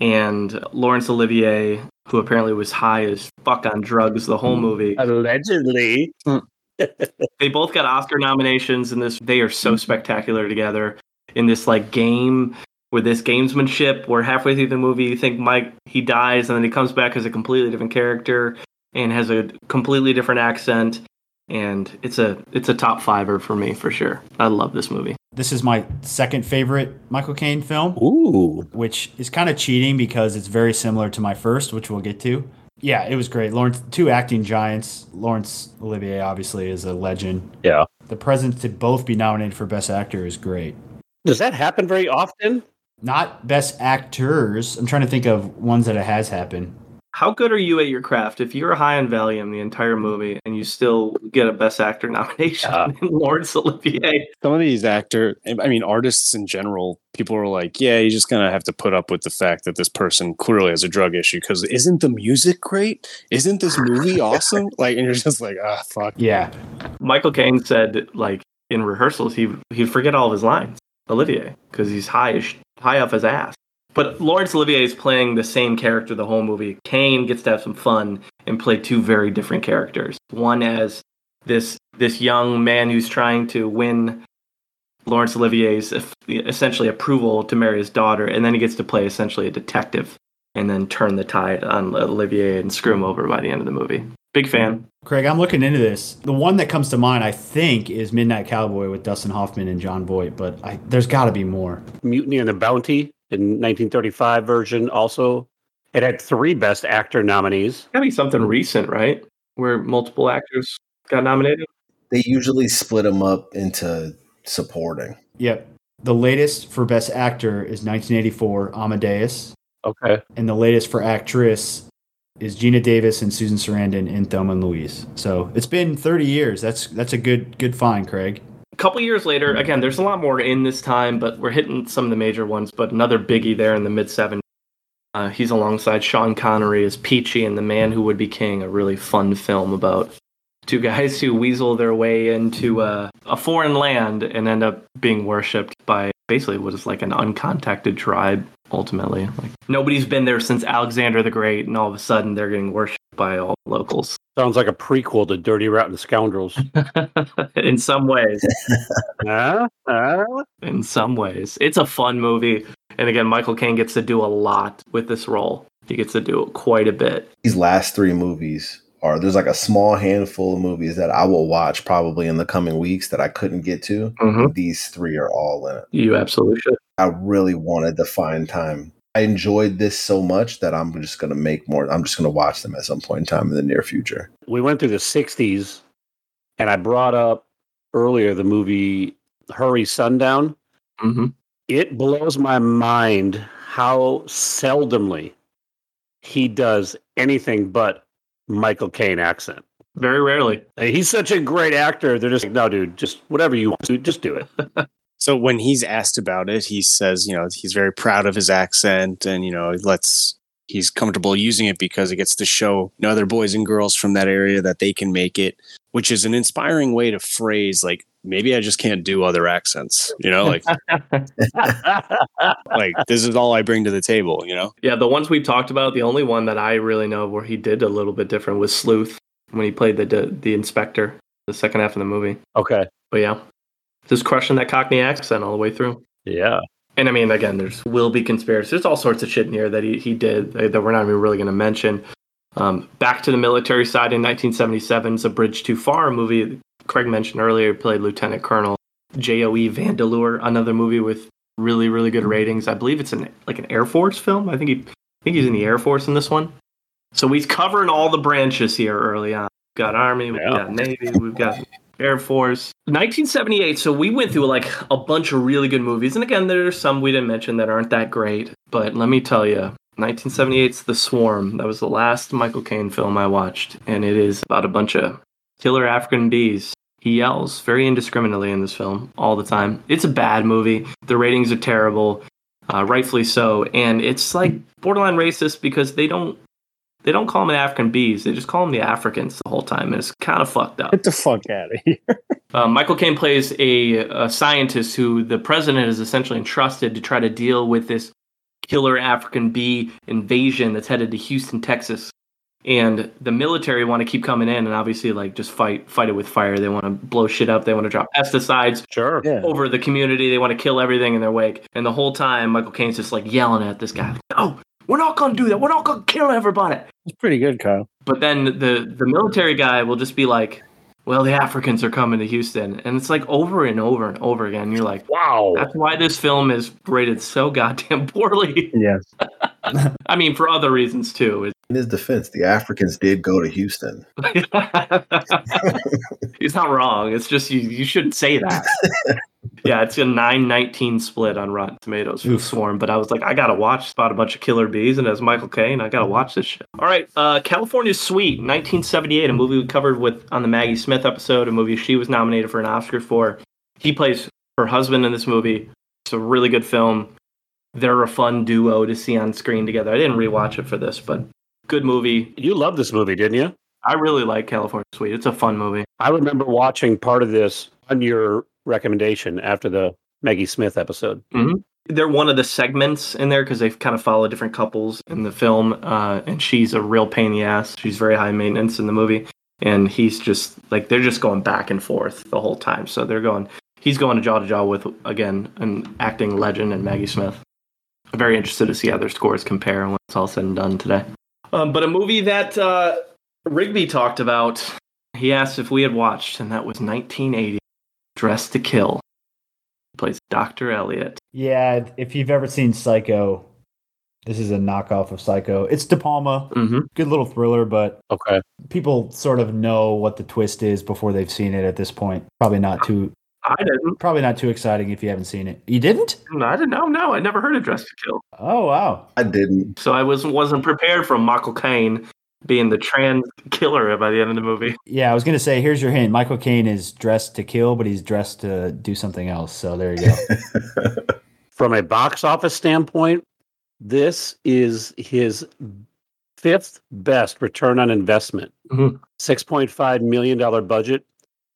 and Laurence Olivier, who apparently was high as fuck on drugs the whole movie. Allegedly. They both got Oscar nominations in this. They are so spectacular together in this like game with this gamesmanship where halfway through the movie you think Mike he dies and then he comes back as a completely different character and has a completely different accent and it's a it's a top fiver for me for sure. I love this movie. this is my second favorite Michael Caine film. Ooh. which is kind of cheating because it's very similar to my first, which we'll get to. Yeah, it was great. Laurence, two acting giants. Laurence Olivier obviously is a legend. Yeah. The presence to both be nominated for Best Actor is great. Does that happen very often? Not Best Actors. I'm trying to think of ones that it has happened. How good are you at your craft? If you're high on Valium the entire movie and you still get a Best Actor nomination Yeah. in Laurence Olivier, Some of these actor, I mean, artists in general, people are like, yeah, you're just gonna have to put up with the fact that this person clearly has a drug issue because isn't the music great? Isn't this movie awesome? Like, and you're just like, ah, fuck. Yeah. Michael Caine said like in rehearsals he he'd forget all of his lines. Olivier because he's high as high off his ass. But Laurence Olivier is playing the same character the whole movie. Caine gets to have some fun and play two very different characters. One as this this young man who's trying to win Laurence Olivier's essentially approval to marry his daughter, and then he gets to play essentially a detective and then turn the tide on Olivier and screw him over by the end of the movie. Big fan. Craig, I'm looking into this. The one that comes to mind, I think, is Midnight Cowboy with Dustin Hoffman and Jon Voight, but I, there's got to be more. Mutiny and the Bounty in 1935 version also. It had three Best Actor nominees. Gotta be something recent, right? Where multiple actors got nominated. They usually split them up into supporting. Yep. The latest for Best Actor is 1984 Amadeus, Okay. and the latest for actress is Geena Davis and Susan Sarandon in Thelma and Louise. So it's been 30 years. That's that's a good good find, Craig. A couple years later, again, there's a lot more in this time, but we're hitting some of the major ones. But another biggie there in the mid 70s. Uh, he's alongside Sean Connery as Peachy in The Man Who Would Be King, a really fun film about two guys who weasel their way into uh, a foreign land and end up being worshipped by basically what is like an uncontacted tribe, ultimately. Like nobody's been there since Alexander the Great, and all of a sudden they're getting worshipped by all the locals. Sounds like a prequel to Dirty Rotten Scoundrels. in some ways. huh? Huh? in some ways. It's a fun movie. And again, Michael Caine gets to do a lot with this role. He gets to do quite a bit. These last three movies are there's like a small handful of movies that I will watch probably in the coming weeks that I couldn't get to. Mm-hmm. These three are all in it. You absolutely should. I really wanted to find time. I enjoyed this so much that I'm just going to make more. I'm just going to watch them at some point in time in the near future. We went through the 60s, and I brought up earlier the movie Hurry Sundown. Mm-hmm. It blows my mind how seldomly he does anything but Michael Caine accent. Very rarely. He's such a great actor. They're just like, no, dude, just whatever you want to, just do it. So when he's asked about it, he says, you know, he's very proud of his accent and, you know, lets he's comfortable using it because it gets to show you know, other boys and girls from that area that they can make it, which is an inspiring way to phrase like maybe I just can't do other accents, you know, like like this is all I bring to the table, you know. Yeah, the ones we've talked about, the only one that I really know where he did a little bit different was Sleuth when he played the the inspector, the second half of the movie. okay. But yeah, just crushing that Cockney accent all the way through. Yeah. And I mean, again, there's will be conspiracy. There's all sorts of shit in here that he, he did that we're not even really going to mention. Um, back to the military side in 1977 is A Bridge Too Far, movie Craig mentioned earlier, played Lieutenant Colonel J.O.E. Vandeleur, another movie with really, really good ratings. I believe it's an like an Air Force film. I think he I think he's in the Air Force in this one. So he's covering all the branches here early on. We've got Army, we've Yeah. got Navy, we've got Air Force. 1978. So we went through like a bunch of really good movies, and again, there's some we didn't mention that aren't that great. But let me tell you, 1978's The Swarm. That was the last Michael Caine film I watched, and it is about a bunch of killer African bees. He yells very indiscriminately in this film all the time. It's a bad movie. The ratings are terrible, uh, rightfully so, and it's like borderline racist because they don't they don't call them African bees. They just call them the Africans the whole time, and it's kind of fucked up. Get the fuck out of here. Uh, Michael Caine plays a, a scientist who the president is essentially entrusted to try to deal with this killer African bee invasion that's headed to Houston, Texas. And the military want to keep coming in and obviously like just fight fight it with fire. They want to blow shit up. They want to drop pesticides Sure. Yeah. over the community. They want to kill everything in their wake. And the whole time, Michael Caine's just like yelling at this guy, "No, oh, we're not going to do that. We're not going to kill everybody." It's pretty good, Kyle. But then the the military guy will just be like, "Well, the Africans are coming to Houston," and it's like over and over and over again. You're like, Wow. "That's why this film is rated so goddamn poorly." Yes. I mean, for other reasons too. In his defense, the Africans did go to Houston. He's not wrong. It's just you. You shouldn't say that. Yeah, it's a 919 split on Rotten Tomatoes for Oof. Swarm, but I was like, I gotta watch. Spot a bunch of killer bees, and as Michael Caine, I gotta watch this shit. All right, uh, California Suite, 1978, a movie we covered with on the Maggie Smith episode, a movie she was nominated for an Oscar for. He plays her husband in this movie. It's a really good film. They're a fun duo to see on screen together. I didn't rewatch it for this, but good movie. You loved this movie, didn't you? I really like California Suite. It's a fun movie. I remember watching part of this on your recommendation after the Maggie Smith episode. they're one of the segments in there because they've kind of followed different couples in the film uh, and she's a real pain in the ass she's very high maintenance in the movie and he's just like they're just going back and forth the whole time so they're going he's going to jaw to jaw with again an acting legend and maggie smith i'm very interested to see how their scores compare when it's all said and done today um, but a movie that uh, rigby talked about he asked if we had watched and that was 1980 dressed to kill plays dr elliot Yeah, if you've ever seen Psycho, this is a knockoff of Psycho. It's De Palma, mm-hmm. good little thriller, but Okay. people sort of know what the twist is before they've seen it at this point. Probably not too I didn't. probably not too exciting if you haven't seen it. You didn't? I didn't know. No, I never heard of Dress to Kill. Oh wow. I didn't. So I was wasn't prepared for Michael Caine being the trans killer by the end of the movie. Yeah, I was gonna say here's your hint. Michael Caine is dressed to kill, but he's dressed to do something else. So there you go. From a box office standpoint, this is his fifth best return on investment. Mhm. $6.5 million budget,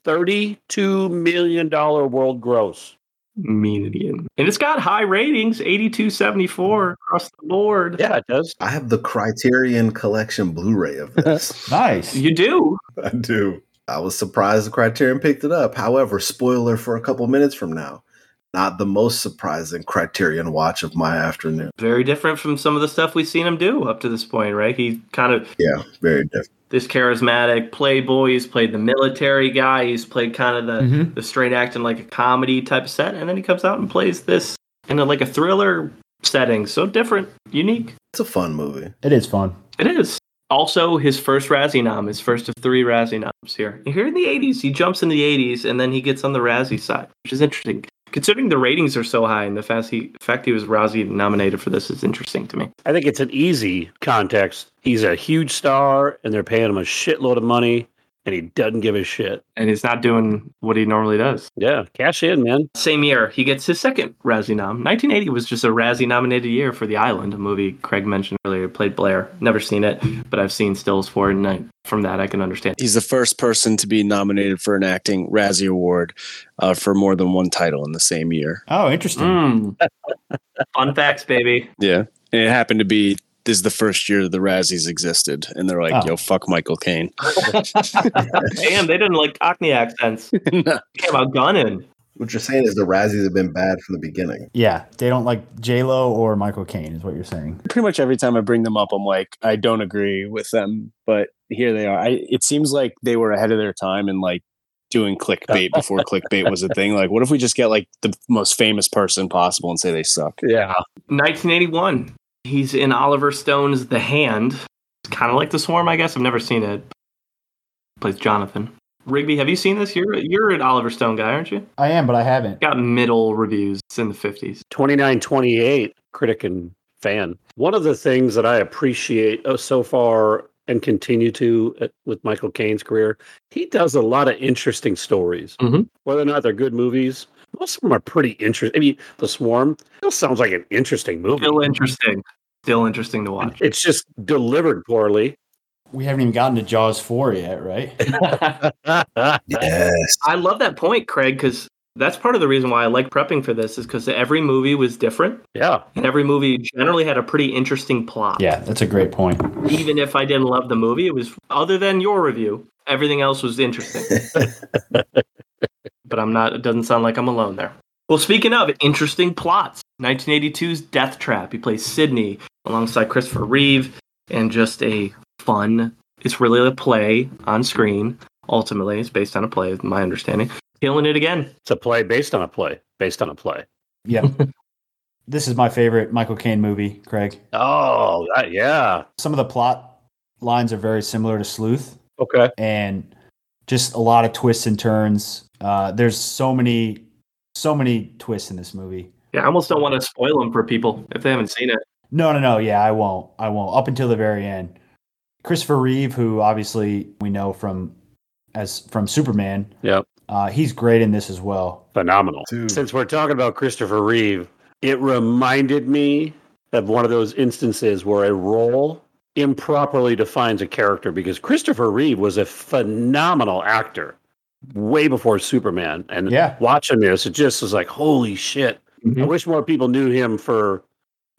$32 million world gross. Median. And it's got high ratings, 8274 across the board. Yeah, it does. I have the Criterion Collection Blu-ray of this. nice. You do. I do. I was surprised the Criterion picked it up. However, spoiler for a couple minutes from now, not the most surprising Criterion watch of my afternoon. Very different from some of the stuff we've seen him do up to this point, right? He kind of Yeah, very different. this charismatic playboy. He's played the military guy. He's played kind of the Mhm. the straight acting like a comedy type of set, and then he comes out and plays this in a, like a thriller setting. So different, unique. It's a fun movie. It is fun. It is. Also, his first Razzie nom, his first of three Razzie noms here. Here in the 80s, he jumps in the 80s and then he gets on the Razzie side, which is interesting. Considering the ratings are so high and the fact he, fact he was Razzie nominated for this is interesting to me. I think it's an easy context. He's a huge star, and they're paying him a shitload of money, and he doesn't give a shit. And he's not doing what he normally does. Yeah, cash in, man. Same year, he gets his second Razzie nom. 1980 was just a Razzie nominated year for The Island, a movie Craig mentioned earlier. Played Blair. Never seen it, but I've seen stills for it, and I, from that I can understand. He's the first person to be nominated for an acting Razzie Award uh, for more than one title in the same year. Oh, interesting. Mm. Fun facts, baby. Yeah. And it happened to be this is the first year the Razzies existed. And they're like, Oh. yo, fuck Michael Caine. Damn, they didn't like Cockney accents. No. Came out gunning. What you're saying is the Razzies have been bad from the beginning. Yeah, they don't like J Lo or Michael Caine, is what you're saying. Pretty much every time I bring them up, I'm like, I don't agree with them. But here they are. I, it seems like they were ahead of their time and like doing clickbait before clickbait was a thing. Like, what if we just get like the most famous person possible and say they suck? Yeah. 1981. He's in Oliver Stone's The Hand. It's kind of like The Swarm, I guess. I've never seen it. Plays Jonathan. Rigby, have you seen this? You're you're an Oliver Stone guy, aren't you? I am, but I haven't. Got middle reviews. It's in the 50s. 2928 critic and fan. One of the things that I appreciate uh, so far and continue to uh, with Michael Caine's career, he does a lot of interesting stories. Mhm. Whether or not they're good movies, most of them are pretty interesting. I mean, The Swarm still sounds like an interesting movie. Still interesting. Still interesting to watch. It's just delivered poorly. We haven't even gotten to Jaws 4 yet, right? Yes. I love that point, Craig, because that's part of the reason why I like prepping for this is because every movie was different yeah. and every movie generally had a pretty interesting plot. Yeah, that's a great point. Even if I didn't love the movie, it was other than your review, everything else was interesting. but I'm not, it doesn't sound like I'm alone there. Well, speaking of interesting plots, 1982's Death Trap. He plays Sidney alongside Christopher Reeve and just a fun, it's really a play on screen. Ultimately, it's based on a play, my understanding. Killing it again. It's a play based on a play, based on a play. Yeah. this is my favorite Michael Caine movie, Craig. Oh, that, yeah. Some of the plot lines are very similar to Sleuth. Okay. and just a lot of twists and turns. Uh, there's so many so many twists in this movie. Yeah, I almost don't want to spoil them for people if they haven't seen it. No, no, no. Yeah, I won't. I won't. Up until the very end. Christopher Reeve, who obviously we know from as from Superman, Yep. uh, he's great in this as well. Phenomenal. Dude. Since we're talking about Christopher Reeve, it reminded me of one of those instances where a role improperly defines a character because Christopher Reeve was a phenomenal actor way before Superman. And Yeah. watching this, it just was like, holy shit. Mm-hmm. I wish more people knew him for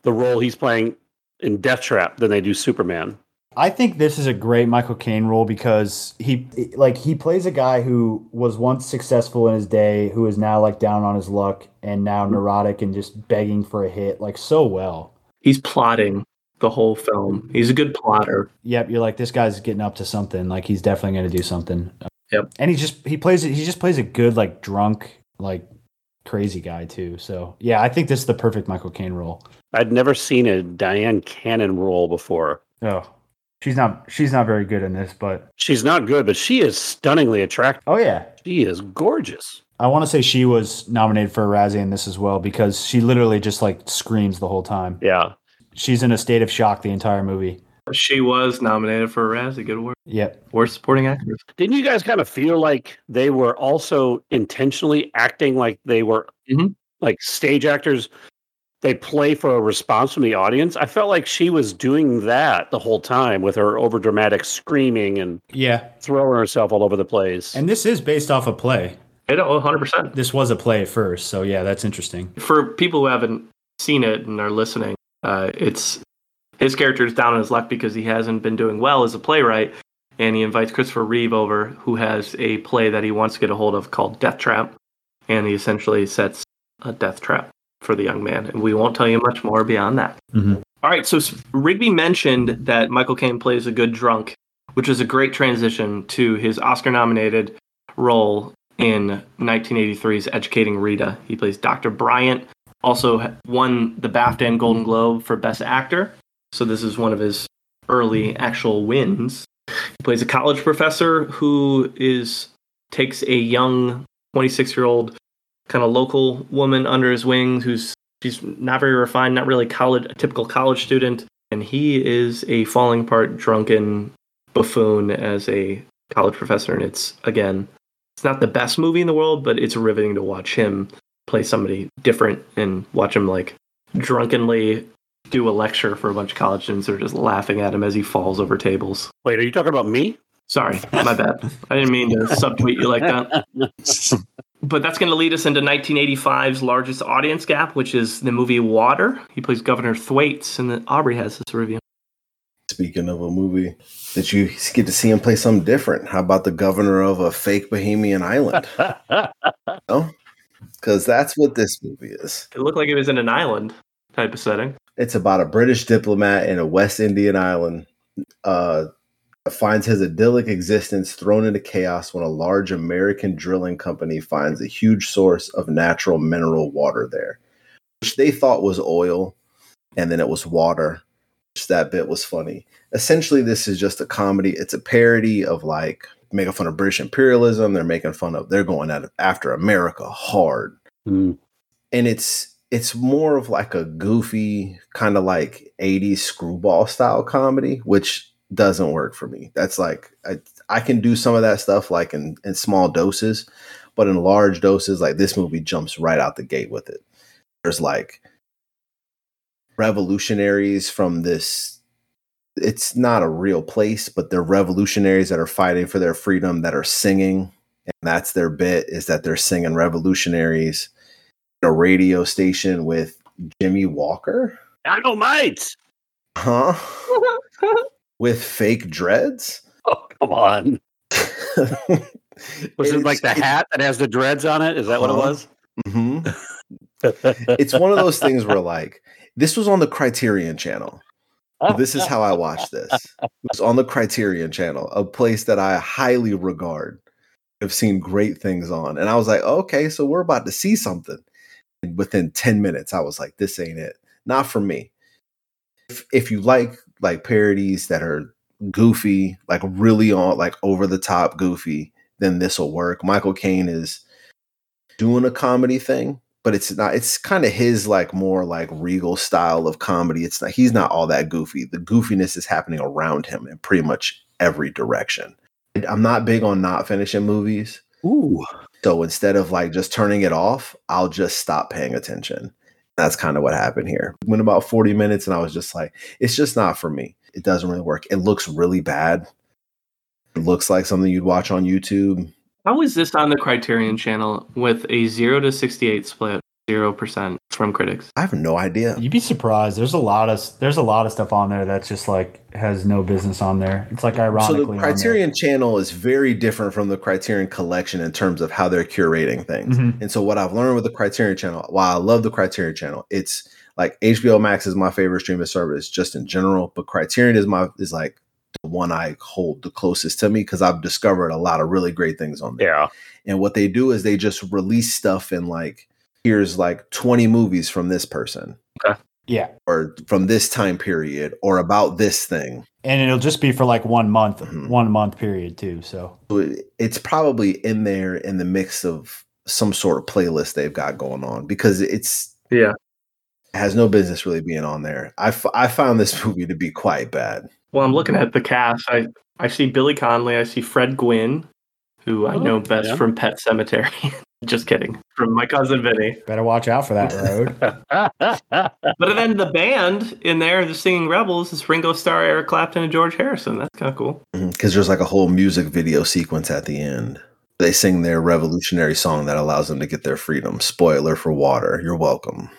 the role he's playing in Death Trap than they do Superman. I think this is a great Michael Caine role because he like he plays a guy who was once successful in his day, who is now like down on his luck and now neurotic and just begging for a hit, like so well. He's plotting the whole film. He's a good plotter. Yep, you're like this guy's getting up to something. Like he's definitely going to do something. Yep. And he just he plays it. He just plays a good like drunk like crazy guy too. So yeah, I think this is the perfect Michael Caine role. I'd never seen a Dyan Cannon role before. Oh, she's not she's not very good in this, but She's not good, but she is stunningly attractive. oh yeah, She is gorgeous. I want to say she was nominated for a Razzie in this as well because she literally just like screams the whole time. Yeah. She's in a state of shock the entire movie. She was nominated for a Razzie. Good work. Yep. Worst supporting actress. Didn't you guys kind of feel like they were also intentionally acting like they were Mhm. like stage actors? They play for a response from the audience. I felt like she was doing that the whole time with her overdramatic screaming and Yeah. throwing herself all over the place. And this is based off a play. It, oh, 100%. This was a play first, so yeah, that's interesting. For people who haven't seen it and are listening, uh, it's his character is down on his luck because he hasn't been doing well as a playwright. And he invites Christopher Reeve over, who has a play that he wants to get a hold of called Death Trap. And he essentially sets a death trap for the young man. And we won't tell you much more beyond that. Mhm. All right, so Rigby mentioned that Michael Caine plays a good drunk, which is a great transition to his Oscar nominated role in 1983's Educating Rita. He plays Dr. Bryant, also won the BAFTA and Golden Globe for Best Actor. So this is one of his early actual wins. He plays a college professor who is takes a young 26 year old kind of local woman under his wing who's she's not very refined, not really college a typical college student, and he is a falling apart drunken buffoon as a college professor and it's again it's not the best movie in the world, but it's riveting to watch him play somebody different and watch him like drunkenly do a lecture for a bunch of college students who are just laughing at him as he falls over tables. Wait, are you talking about me? Sorry, my bad. I didn't mean to subtweet you like that. But that's going to lead us into 1985's largest audience gap, which is the movie Water. He plays Governor Thwaites, and then Aubrey has this review. Speaking of a movie that you get to see him play something different, how about the governor of a fake Bohemian island? Oh, no, because that's what this movie is. It looked like it was in an island type of setting. It's about a British diplomat in a West Indian island. Uh, finds his idyllic existence thrown into chaos when a large American drilling company finds a huge source of natural mineral water there, which they thought was oil, and then it was water. Which that bit was funny. Essentially, this is just a comedy. It's a parody of like making fun of British imperialism. They're making fun of they're going at after America hard Hmm. and it's it's more of like a goofy kind of like 80s screwball style comedy which doesn't work for me. That's like i, I can do some of that stuff like in, in small doses but in large doses like this movie jumps right out the gate with it. There's like revolutionaries from this it's not a real place but they're revolutionaries that are fighting for their freedom that are singing and that's their bit is that they're singing revolutionaries a radio station with Jimmie Walker, Dynamite! huh? with fake dreads. Oh, come on. Was it like the hat that has the dreads on it? Is that what it was? Mhm. It's one of those things where like this was on the Criterion channel. This is how I watched this. It was on the Criterion channel, a place that I highly regard. Have seen great things on. And I was like, okay, so we're about to see something. Within 10 minutes, I was like, this ain't it. Not for me. If, if you like like parodies that are goofy, like really on like over the top goofy, then this will work. Michael Caine is doing a comedy thing, but it's not. It's kind of his like more like regal style of comedy. It's not. He's not all that goofy. The goofiness is happening around him in pretty much every direction. I'm not big on not finishing movies. Ooh. So instead of like just turning it off, I'll just stop paying attention. That's kind of what happened here. Went about 40 minutes and I was just like, it's just not for me. It doesn't really work. It looks really bad. It looks like something you'd watch on YouTube. How is this on the Criterion channel with a 0 to 68 split, 0% from critics? I have no idea. You'd be surprised. There's a lot of there's a lot of stuff on there that's just like has no business on there. It's like So ironically. the Criterion channel is very different from the Criterion collection in terms of how they're curating things. Mhm. And so what I've learned with the Criterion channel, while I love the Criterion channel, it's like HBO Max is my favorite streaming service just in general, but Criterion is my is like the one I hold the closest to me because I've discovered a lot of really great things on there. Yeah. And what they do is they just release stuff in like here's like 20 movies from this person Yeah. or from this time period or about this thing. And it'll just be for like one month, Mhm. one month period too. So So it's probably in there in the mix of some sort of playlist they've got going on because it's Yeah. it has no business really being on there. I, f- I found this movie to be quite bad. Well, I'm looking at the cast. I, I see Billy Connolly. I see Fred Gwynne, who I Oh, know best yeah. from Pet Sematary. Just kidding. From my cousin Vinny. better watch out for that road. But then the band in there, the singing Rebels, is Ringo Starr, Eric Clapton, and George Harrison. That's kind of cool. Mm-hmm. Because there's like a whole music video sequence at the end. They sing their revolutionary song that allows them to get their freedom. Spoiler for water. You're welcome.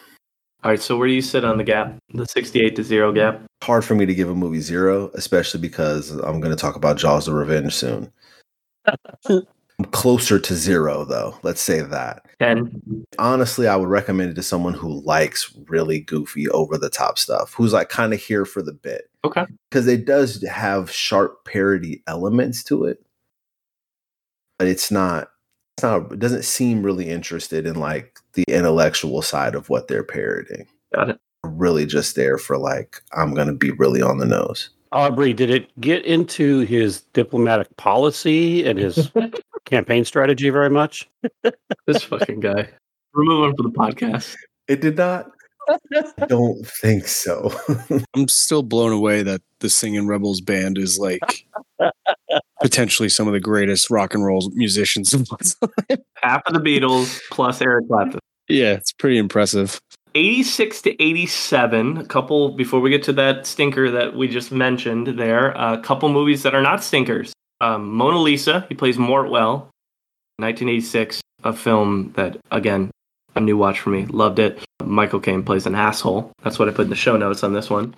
All right, so where do you sit on the gap? The 68 to 0 gap? Hard for me to give a movie zero, especially because I'm going to talk about Jaws of Revenge soon. I'm closer to zero, though. Let's say that. 10. honestly, I would recommend it to someone who likes really goofy, over the top stuff, who's like kind of here for the bit. Okay. Because it does have sharp parody elements to it, but it's not. It's not. It doesn't seem really interested in like the intellectual side of what they're parodying. Got it. Really, just there for like I'm gonna be really on the nose. Aubrey, did it get into his diplomatic policy and his campaign strategy very much? This fucking guy. Remove him from the podcast. It did not. I don't think so. I'm still blown away that the Singing Rebels band is like potentially some of the greatest rock and roll musicians of all time. Half of the Beatles plus Eric Clapton. Yeah, it's pretty impressive. 86 to 87. A couple, before we get to that stinker that we just mentioned there, a couple movies that are not stinkers. Um, Mona Lisa, he plays Mortwell. 1986, a film that, again, a new watch for me. Loved it. Michael Caine plays an asshole. That's what I put in the show notes on this one.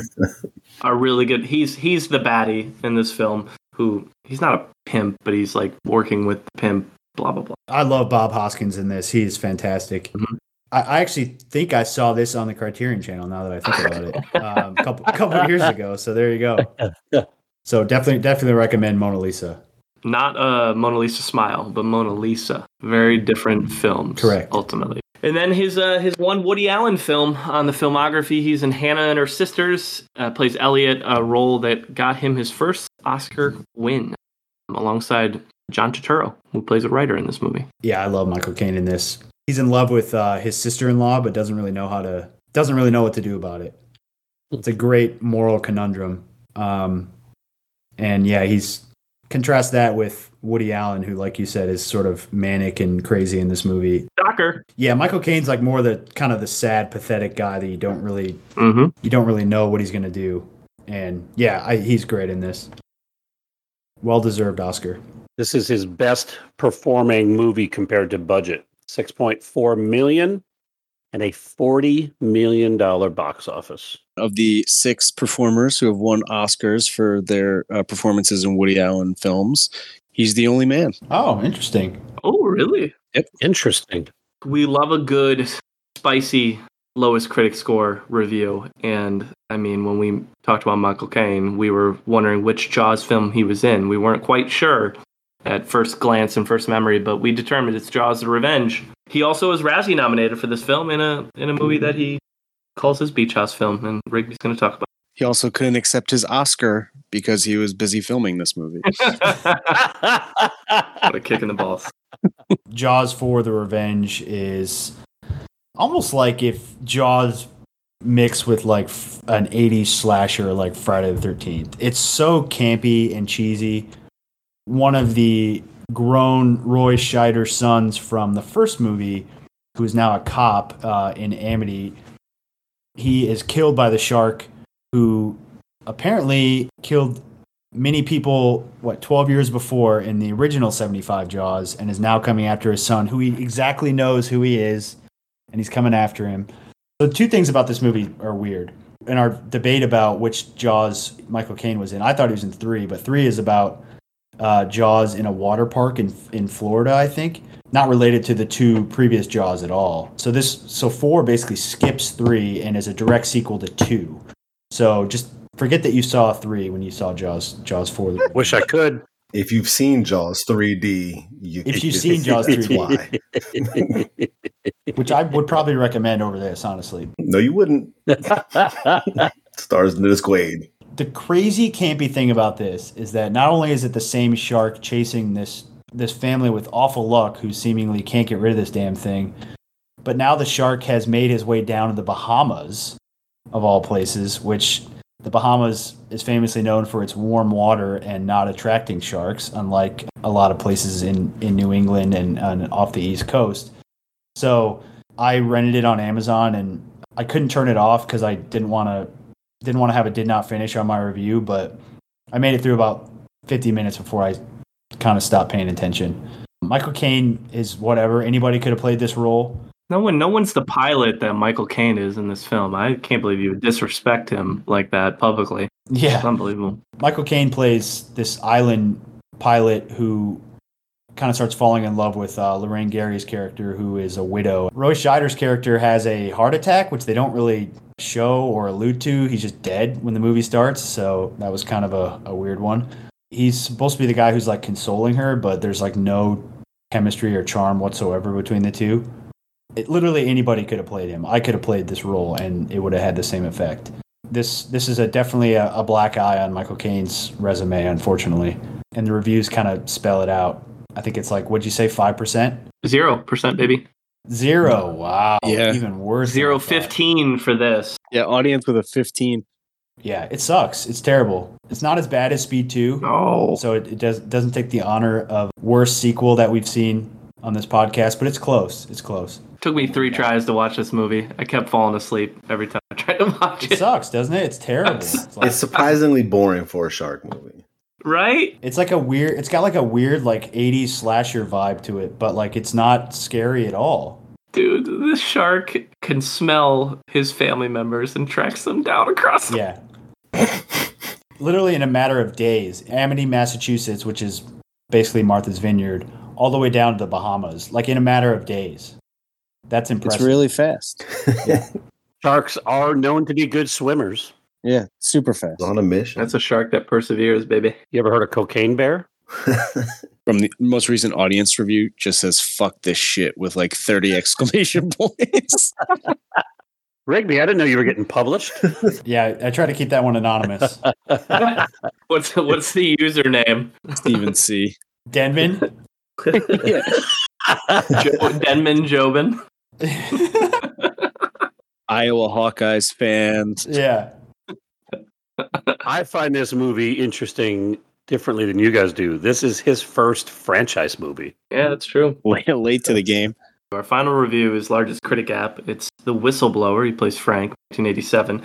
a really good. He's he's the baddie in this film. Who he's not a pimp, but he's like working with the pimp. Blah blah blah. I love Bob Hoskins in this. He is fantastic. Mhm. I, I actually think I saw this on the Criterion channel now that I think about it. Um, a couple, couple years ago. So there you go. So definitely, definitely recommend Mona Lisa. not uh, Mona Lisa Smile, but Mona Lisa. Very different films. Correct. Ultimately. And then his uh, his one Woody Allen film on the filmography. He's in Hannah and Her Sisters. Uh, plays Elliot, a role that got him his first Oscar win, alongside John Turturro, who plays a writer in this movie. Yeah, I love Michael Caine in this. He's in love with uh, his sister-in-law, but doesn't really know how to doesn't really know what to do about it. It's a great moral conundrum. Um, and yeah, he's contrast that with Woody Allen, who, like you said, is sort of manic and crazy in this movie. Docker. Yeah, Michael Caine's like more the kind of the sad, pathetic guy that you don't really Mm-hmm. you don't really know what he's gonna do. And yeah, I, he's great in this. Well deserved Oscar. This is his best performing movie compared to budget. 6.4 million and a 40 million dollar box office. Of the six performers who have won Oscars for their uh, performances in Woody Allen films, he's the only man. Oh, interesting. Oh, really? Yep. Interesting. We love a good, spicy lowest critic score review. And I mean, when we talked about Michael Caine, we were wondering which Jaws film he was in. We weren't quite sure at first glance and first memory, but we determined it's Jaws: The Revenge. He also was Razzie nominated for this film in a in a movie that he calls his Beach House film, and Rigby's going to talk about. He also couldn't accept his Oscar because he was busy filming this movie. what a kick in the balls. Jaws for The Revenge is almost like if Jaws mixed with like an 80s slasher like Friday the 13th. It's so campy and cheesy. One of the grown Roy Scheider sons from the first movie, who is now a cop uh, in Amity, he is killed by the shark who apparently killed many people what 12 years before in the original 75 jaws and is now coming after his son who he exactly knows who he is and he's coming after him. So two things about this movie are weird in our debate about which jaws michael caine was in. I thought he was in three but three is about uh, jaws in a water park in, in florida i think not related to the two previous jaws at all so this so four basically skips three and is a direct sequel to two so just forget that you saw three when you saw Jaws. Jaws four. Wish I could. If you've seen Jaws 3D, you, If you've seen Jaws 3D. why. which I would probably recommend over this, honestly. No, you wouldn't. Stars Dennis Quaid. The crazy campy thing about this is that not only is it the same shark chasing this this family with awful luck who seemingly can't get rid of this damn thing, but now the shark has made his way down to the Bahamas, of all places, which the Bahamas is famously known for its warm water and not attracting sharks, unlike a lot of places in, in New England and, and off the East Coast. So I rented it on Amazon and I couldn't turn it off because I didn't want to didn't want to have a did not finish on my review, but I made it through about 50 minutes before I kind of stopped paying attention. Michael Caine is whatever. Anybody could have played this role. No one, no one's the pilot that Michael Caine is in this film. I can't believe you would disrespect him like that publicly. It's Yeah. unbelievable. Michael Caine plays this island pilot who kind of starts falling in love with uh, Lorraine Gary's character, who is a widow. Roy Scheider's character has a heart attack, which they don't really show or allude to. He's just dead when the movie starts, so that was kind of a, a weird one. He's supposed to be the guy who's like consoling her, but there's like no chemistry or charm whatsoever between the two. It, literally anybody could have played him. I could have played this role, and it would have had the same effect. This this is a definitely a, a black eye on Michael Caine's resume, unfortunately, and the reviews kind of spell it out. I think it's like, what'd you say, five percent? Zero percent, baby. Zero. Wow. Yeah. Even worse. than Zero fifteen for this. Yeah, audience with a 15. Yeah, it sucks. It's terrible. It's not as bad as Speed Two, No. so it, it does doesn't take the honor of worst sequel that we've seen on this podcast, but it's close. It's close. Took me three tries to watch this movie. I kept falling asleep every time I tried to watch It it. sucks, doesn't it? It's terrible. It's like, It's surprisingly boring for a shark movie. Right? it's like a weird. It's got like a weird like '80s slasher vibe to it, but like it's not scary at all. Dude, this shark can smell his family members and tracks them down across the Yeah. Literally in a matter of days, Amity, Massachusetts, which is basically Martha's Vineyard, all the way down to the Bahamas, like in a matter of days. That's impressive. It's really fast. yeah. Sharks are known to be good swimmers. Yeah, super fast. on a mission. That's a shark that perseveres, baby. You ever heard of cocaine bear? From the most recent audience review, just says "fuck this shit" with like 30 exclamation points. Rigby, I didn't know you were getting published. yeah, I try to keep that one anonymous. What's what's the username? Stephen C. Denman. yeah. Jo- Denman Jobin. Iowa Hawkeyes fans. yeah. I find this movie interesting differently than you guys do. This is his first franchise movie. Yeah, that's true. Late, late to the game. Our final review is largest critic app. It's The Whistleblower. He plays Frank, 1987.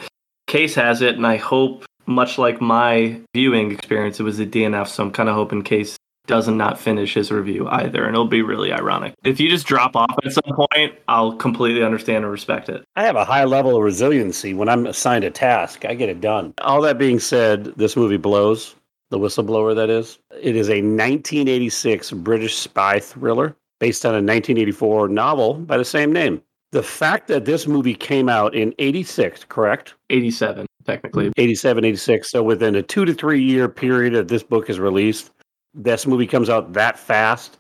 Case has it, and I hope, much like my viewing experience, it was a DNF. So I'm kind of hoping Case does not not finish his review either, and it'll be really ironic. If you just drop off at some point, I'll completely understand and respect it. I have a high level of resiliency. When I'm assigned a task, I get it done. All that being said, this movie blows. The whistleblower, that is. It is a 1986 British spy thriller based on a 1984 novel by the same name. The fact that this movie came out in 86, correct? 87, technically. 87, 86. So within a two to three year period that this book is released, this movie comes out that fast.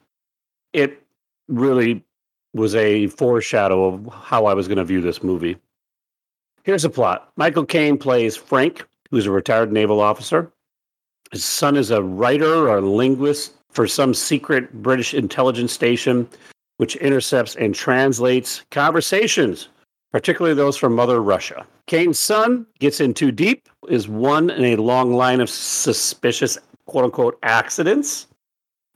It really was a foreshadow of how I was going to view this movie. Here's the plot Michael Caine plays Frank, who's a retired naval officer. His son is a writer or linguist for some secret British intelligence station, which intercepts and translates conversations, particularly those from Mother Russia. Caine's son gets in too deep, is one in a long line of suspicious quote unquote accidents.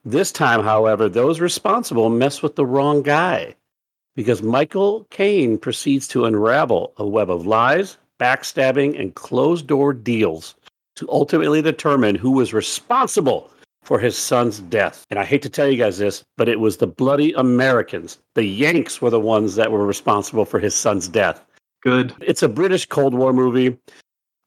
This time, however, those responsible mess with the wrong guy because Michael Caine proceeds to unravel a web of lies, backstabbing, and closed door deals to ultimately determine who was responsible for his son's death. And I hate to tell you guys this, but it was the bloody Americans. The Yanks were the ones that were responsible for his son's death. Good. It's a British Cold War movie.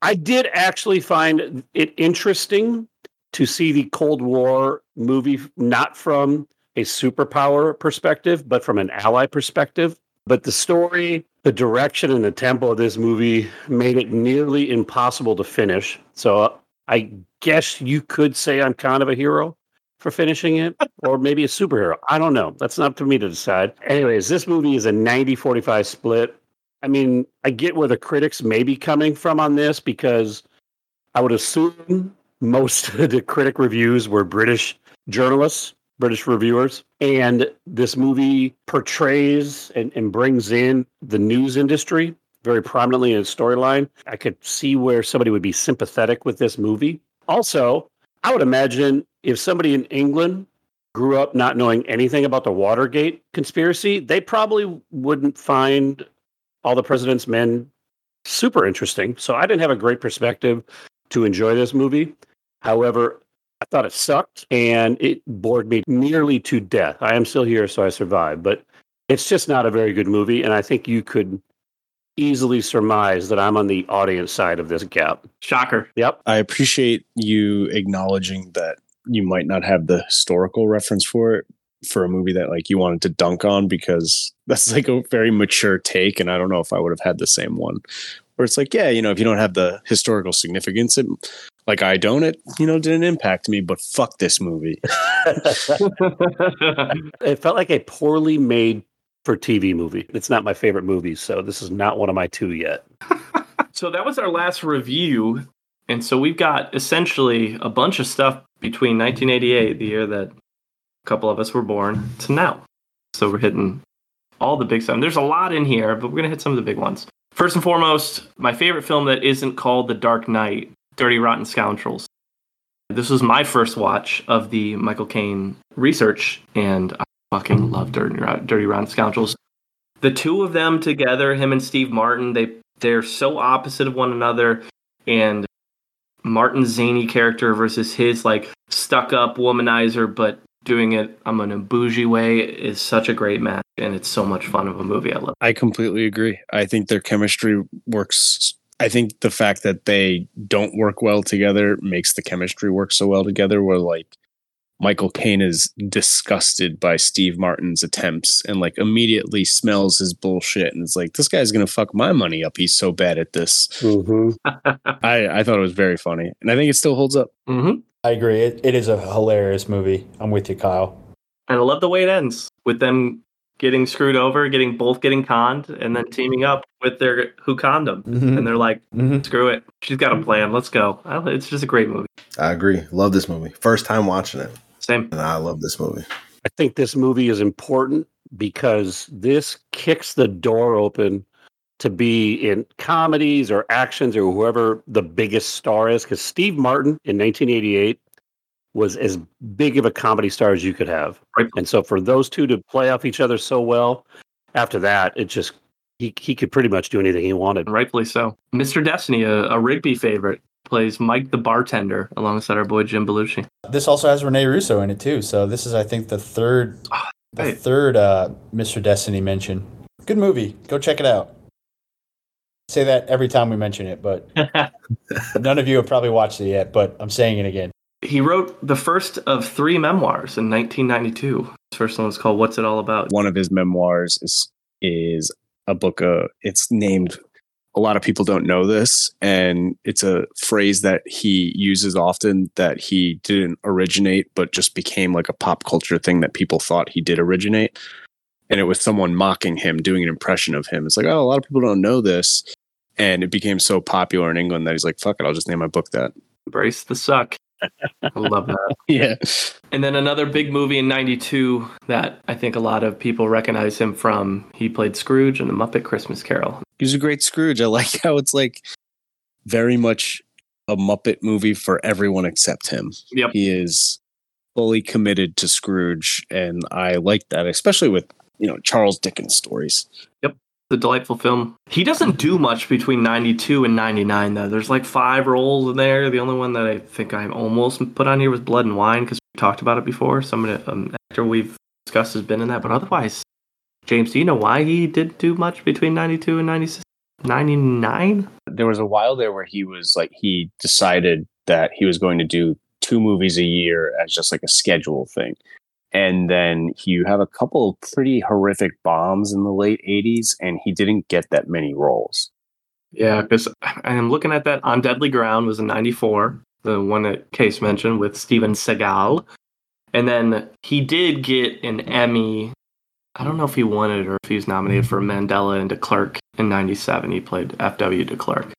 I did actually find it interesting to see the Cold War movie not from a superpower perspective, but from an ally perspective. But the story, the direction, and the tempo of this movie made it nearly impossible to finish. So uh, I guess you could say I'm kind of a hero for finishing it, or maybe a superhero. I don't know. That's not up to me to decide. Anyways, this movie is a 90 45 split. I mean, I get where the critics may be coming from on this because I would assume most of the critic reviews were British journalists, British reviewers. And this movie portrays and, and brings in the news industry very prominently in its storyline. I could see where somebody would be sympathetic with this movie. Also, I would imagine if somebody in England grew up not knowing anything about the Watergate conspiracy, they probably wouldn't find all the president's men super interesting. So I didn't have a great perspective to enjoy this movie. However, I thought it sucked and it bored me nearly to death. I am still here, so I survived, but it's just not a very good movie. And I think you could easily surmise that I'm on the audience side of this gap. Shocker. Yep. I appreciate you acknowledging that you might not have the historical reference for it for a movie that like you wanted to dunk on because that's like a very mature take and I don't know if I would have had the same one where it's like yeah you know if you don't have the historical significance it like I don't it you know didn't impact me but fuck this movie it felt like a poorly made for TV movie. It's not my favorite movie, so this is not one of my two yet. so that was our last review. And so we've got essentially a bunch of stuff between 1988, the year that a couple of us were born, to now. So we're hitting all the big stuff. There's a lot in here, but we're going to hit some of the big ones. First and foremost, my favorite film that isn't called The Dark Knight, Dirty Rotten Scoundrels. This was my first watch of the Michael Caine research, and I fucking love Dirty, Dirty Rotten Scoundrels. The two of them together, him and Steve Martin, they they're so opposite of one another, and Martin's zany character versus his like stuck up womanizer, but doing it um, in a bougie way is such a great match, and it's so much fun of a movie. I love. I completely agree. I think their chemistry works. I think the fact that they don't work well together makes the chemistry work so well together. Where like Michael Caine is disgusted by Steve Martin's attempts and like immediately smells his bullshit and is like, this guy's gonna fuck my money up. He's so bad at this. Mm-hmm. I, I thought it was very funny. And I think it still holds up. Mm-hmm. I agree. It, it is a hilarious movie. I'm with you, Kyle. And I love the way it ends with them getting screwed over, getting both getting conned, and then teaming up with their who conned them. Mhm. And they're like, Mm-hmm. screw it. She's got a plan. Let's go. I don't- It's just a great movie. I agree. Love this movie. First time watching it, Same. and I love this movie. I think this movie is important because this kicks the door open to be in comedies or actions or whoever the biggest star is. Because Steve Martin in 1988 was as big of a comedy star as you could have. Right. And so for those two to play off each other so well, after that, it just he he could pretty much do anything he wanted. Rightfully so. Mr. Destiny, a, a Rigby favorite, plays Mike the bartender alongside our boy Jim Belushi. This also has Rene Russo in it too. So this is, I think, the third, the hey. third uh, Mr. Destiny mention. Good movie. Go check it out. Say that every time we mention it, but none of you have probably watched it yet. But I'm saying it again. he wrote the first of three memoirs in 1992. His first one was called What's It All About? One of his memoirs is is a book uh it's named a lot of people don't know this and it's a phrase that he uses often that he didn't originate but just became like a pop culture thing that people thought he did originate and it was someone mocking him doing an impression of him it's like oh a lot of people don't know this and it became so popular in England that he's like, "Fuck it, I'll just name my book that." Embrace the suck. I love that. Yeah, And then another big movie in 92 that I think a lot of people recognize him from. He played Scrooge in The Muppet Christmas Carol. he was a great Scrooge. I like how it's like very much a Muppet movie for everyone except him. Yep. He is fully committed to Scrooge, and I like that, especially with you know Charles Dickens stories. Yep, the delightful film. He doesn't do much between 92 and 99, though. There's like five roles in there. The only one that I think I almost put on here was Blood and Wine because we talked about it before. Somebody, um, actor we've discussed has been in that. But otherwise, James, do you know why he didn't do much between 92 and 96? 99? there was a while there where he was like he decided that he was going to do two movies a year as just like a schedule thing and then you have a couple of pretty horrific bombs in the late 80s and he didn't get that many roles Yeah, because I'm looking at that on Deadly Ground was in '94, the one that Case mentioned with Steven Seagal, and then he did get an Emmy. I don't know if he won it or if he was nominated for Mandela and de Klerk in '97. He played FW de Klerk,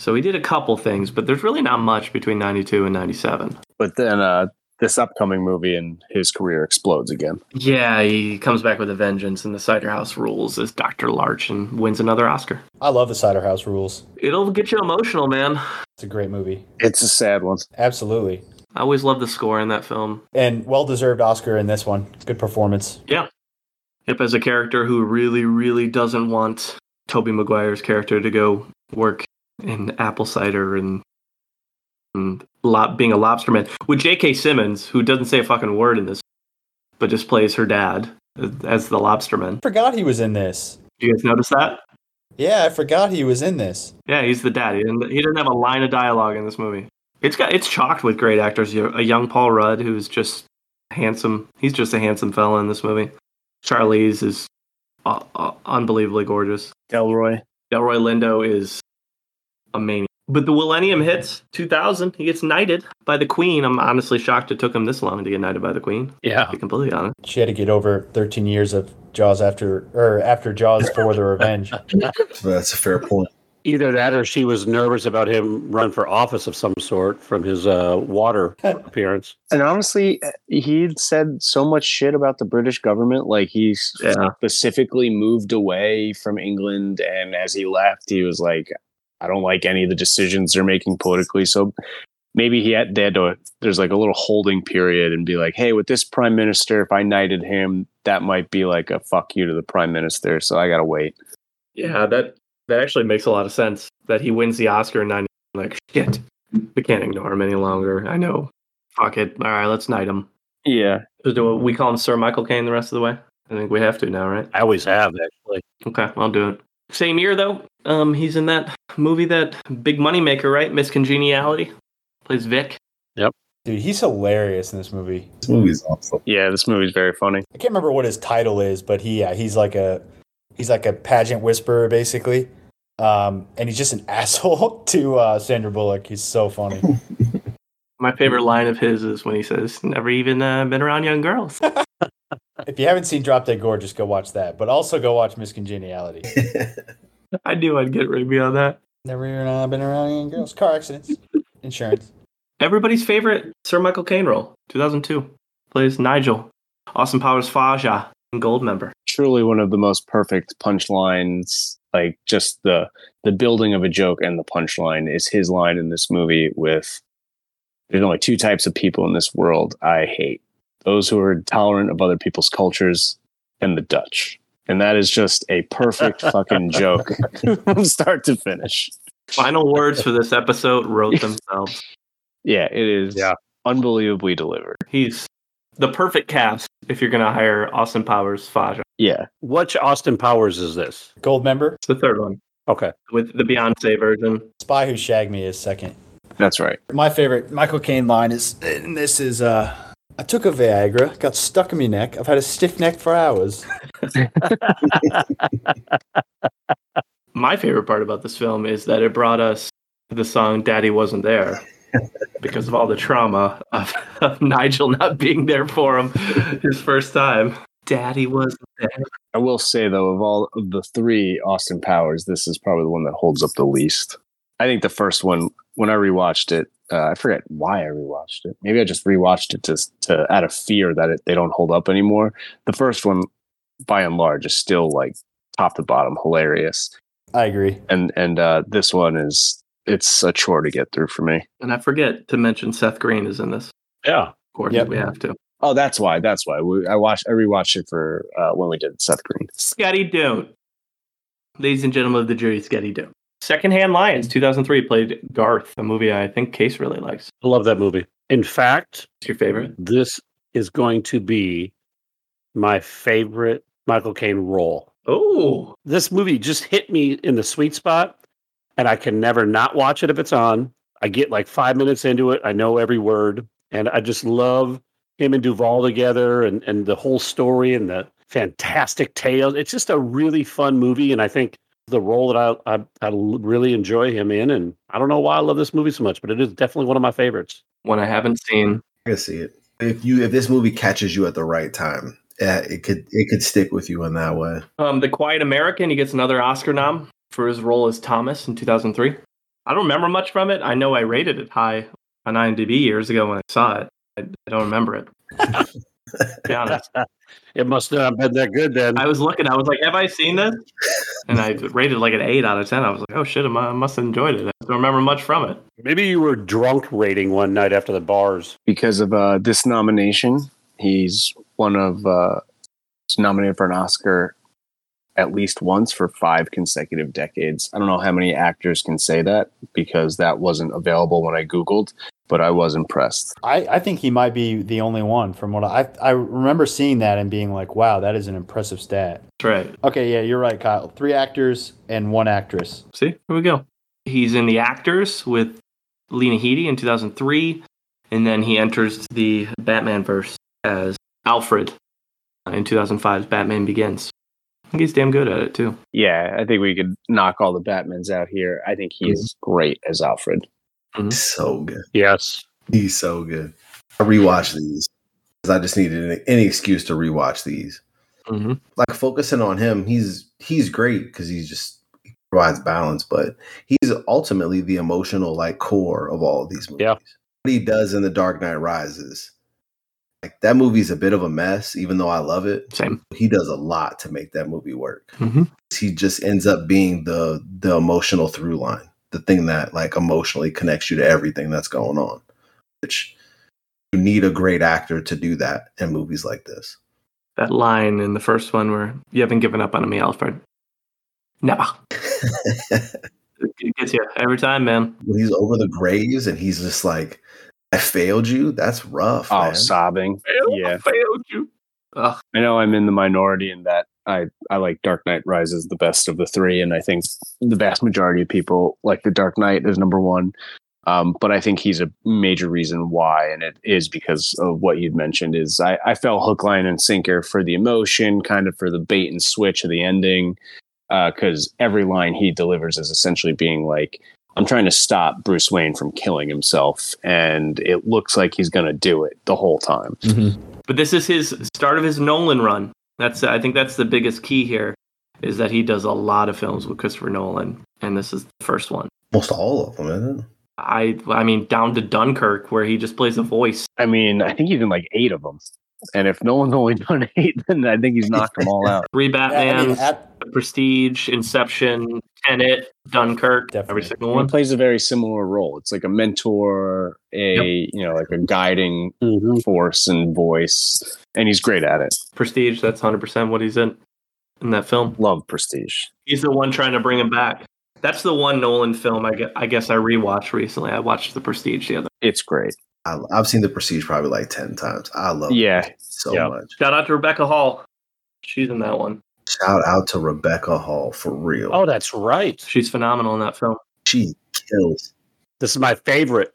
so he did a couple things, but there's really not much between '92 and '97. but then uh this upcoming movie and his career explodes again Yeah, he comes back with a vengeance, and the Cider House Rules as Dr. Larch and wins another Oscar. I love the Cider House Rules. It'll get you emotional, man. It's a great movie. it's a sad one Absolutely. I always love the score in that film. And well deserved Oscar in this one. Good performance. Hip as a character who really, really doesn't want Tobey Maguire's character to go work in apple cider and, and lob, being a lobsterman. With J.K. Simmons, who doesn't say a fucking word in this, but just plays her dad as the lobsterman. Forgot he was in this. You guys notice that? Yeah, I forgot he was in this. Yeah, he's the dad. He didn't, he didn't have a line of dialogue in this movie. It's got it's chocked with great actors. You a young Paul Rudd who's just handsome. He's just a handsome fella in this movie. Charlize is uh, uh, unbelievably gorgeous. delroy Delroy Lindo is a maniac. But the Millennium hits 2000. He gets knighted by the Queen. I'm honestly shocked it took him this long to get knighted by the Queen. To Yeah. be completely honest. She had to get over 13 years of Jaws after or after Jaws for the Revenge. That's a fair point. Either that or she was nervous about him run for office of some sort from his uh, water appearance. and honestly he'd said so much shit about the british government like he Yeah. specifically moved away from england and as he left he was like i don't like any of the decisions they're making politically so maybe he had they had to there's like a little holding period and be like hey with this prime minister if i knighted him that might be like a fuck you to the prime minister so i gotta wait Yeah, that that actually makes a lot of sense. That he wins the Oscar in 90. Like, shit. We can't ignore him any longer. I know. Fuck it. All right, let's knight him. yeah do. We call him Sir Michael Caine the rest of the way. I think we have to now, right? I always have, actually. Okay, I'll do it. Same year though. Um, he's in that movie, that big money maker, right? Miss Congeniality. Plays Vic. Yep. Dude, he's hilarious in this movie. This movie's awesome. yeah this movie's very funny I can't remember what his title is, but he yeah, he's like a he's like a pageant whisperer basically. Um, and he's just an asshole to uh, Sandra Bullock. He's so funny. My favorite line of his is when he says, "Never even uh, been around young girls." if you haven't seen Drop Dead Gorgeous, go watch that. But also go watch Miss Congeniality. I knew I'd get Rigby on that. Never even uh, been around young girls. Car accidents, insurance. Everybody's favorite Sir Michael Caine role, 2002. Plays Nigel. Austin Powers Faja and Goldmember. truly one of the most perfect punchlines like just the the building of a joke and the punchline is his line in this movie with there's only two types of people in this world i hate those who are tolerant of other people's cultures and the dutch and that is just a perfect fucking joke from start to finish Final words for this episode wrote themselves. yeah it is Yeah. unbelievably delivered He's the perfect cast if you're going to hire Austin Powers Faja. yeah Which Austin Powers is this? Goldmember. It's the third one Okay. with the Beyonce version. Spy Who Shagged Me is second. that's right My favorite Michael Caine line is, and this is, uh, I took a Viagra, got stuck in my neck. I've had a stiff neck for hours. My favorite part about this film is that it brought us the song Daddy Wasn't There because of all the trauma of, of Nigel not being there for him his first time. Daddy wasn't there. I will say though, of all of the three Austin Powers, this is probably the one that holds up the least. I think the first one, when I rewatched it, uh, I forget why I rewatched it. Maybe I just rewatched it to to out of fear that it, they don't hold up anymore. The first one, by and large, is still like top to bottom hilarious, I agree. and and uh, this one is it's a chore to get through for me. And I forget to mention Seth Green is in this. Yeah. Of course, Yep. we have to. Oh, that's why. That's why we, I watched. I rewatched it for uh, when we did Seth Green. Scotty Doon. Ladies and gentlemen of the jury, Scotty Doon. Secondhand Lions, 2003, played Garth, a movie I think Case really likes. I love that movie. In fact, It's your favorite? this is going to be my favorite Michael Caine role. Oh, This movie just hit me in the sweet spot, and I can never not watch it if it's on. I get like five minutes into it, I know every word, and I just love him and Duvall together, and and the whole story and the fantastic tale. It's just a really fun movie, and I think the role that I I, I really enjoy him in, and I don't know why I love this movie so much, but it is definitely one of my favorites. one I haven't seen. I can see it. If you if this movie catches you at the right time, yeah, it could it could stick with you in that way. Um, the Quiet American, he gets another Oscar nom for his role as Thomas in 2003. I don't remember much from it. I know I rated it high on IMDb years ago when I saw it. I, I don't remember it. to be honest. It must not have been that good then. I was looking, I was like, have I seen this? And I rated like an 8 out of 10. I was like, oh shit, I must have enjoyed it. I don't remember much from it. Maybe you were drunk rating one night after the bars. because of uh, this nomination. He's one of uh, nominated for an Oscar at least once for five consecutive decades. I don't know how many actors can say that because that wasn't available when I googled, but I was impressed. I, I think he might be the only one from what I I remember seeing that and being like, wow, that is an impressive stat. That's right. Okay, yeah, you're right, Kyle. Three actors and one actress. See, here we go. He's in The Actors with Lena Headey in 2003, and then he enters the Batman verse as Alfred in 2005's Batman Begins. I think he's damn good at it too. Yeah, I think we could knock all the Batmans out here. I think he's hmm. great as Alfred. He's so good. Yes. He's so good. I rewatch these because I just needed any, any excuse to rewatch these. Mm-hmm. Like focusing on him, he's he's great because he's just he provides balance, but he's ultimately the emotional like core of all of these movies. Yeah. What he does in The Dark Knight Rises, like that movie's a bit of a mess, even though I love it. Same. He does a lot to make that movie work. Mm-hmm. He just ends up being the the emotional through line, the thing that like emotionally connects you to everything that's going on. Which you need a great actor to do that in movies like this. That line in the first one where you haven't given up on me, Alfred. Never. It gets you every time, man. when he's over the graves and he's just like, I failed you. That's rough. Oh, man. sobbing. Yeah. I failed you. Ugh. I know I'm in the minority in that I, I like Dark Knight Rises the best of the three, and I think the vast majority of people like the Dark Knight as number one. Um, but I think he's a major reason why, and it is because of what you'd mentioned. Is I, I fell hook, line, and sinker for the emotion, kind of for the bait and switch of the ending, because every line he delivers is essentially being like, "I'm trying to stop Bruce Wayne from killing himself," and it looks like he's going to do it the whole time. But this is his start of his Nolan run. That's I think that's the biggest key here, is that he does a lot of films with Christopher Nolan, and this is the first one. Almost all of them, isn't it? I I mean down to Dunkirk where he just plays a voice. I mean, I think he's in like eight of them. And if no one's only done eight, then I think he's knocked them all out. Three Yeah, I mean, at- Prestige, Inception, Tenet, Dunkirk, Definitely. every single He one. plays a very similar role. It's like a mentor, a you know, like a guiding Mhm. force and voice, and he's great at it. Prestige, that's hundred percent what he's in in that film. Love Prestige. He's the one trying to bring him back. That's the one Nolan film I guess, I guess I rewatched recently. I watched The Prestige the other. It's great. I, I've seen The Prestige probably like 10 times. I love Yeah. it so Yeah. much. Shout out to Rebecca Hall. She's in that one. Shout out to Rebecca Hall for real. Oh, that's right. She's phenomenal in that film. She kills. This is my favorite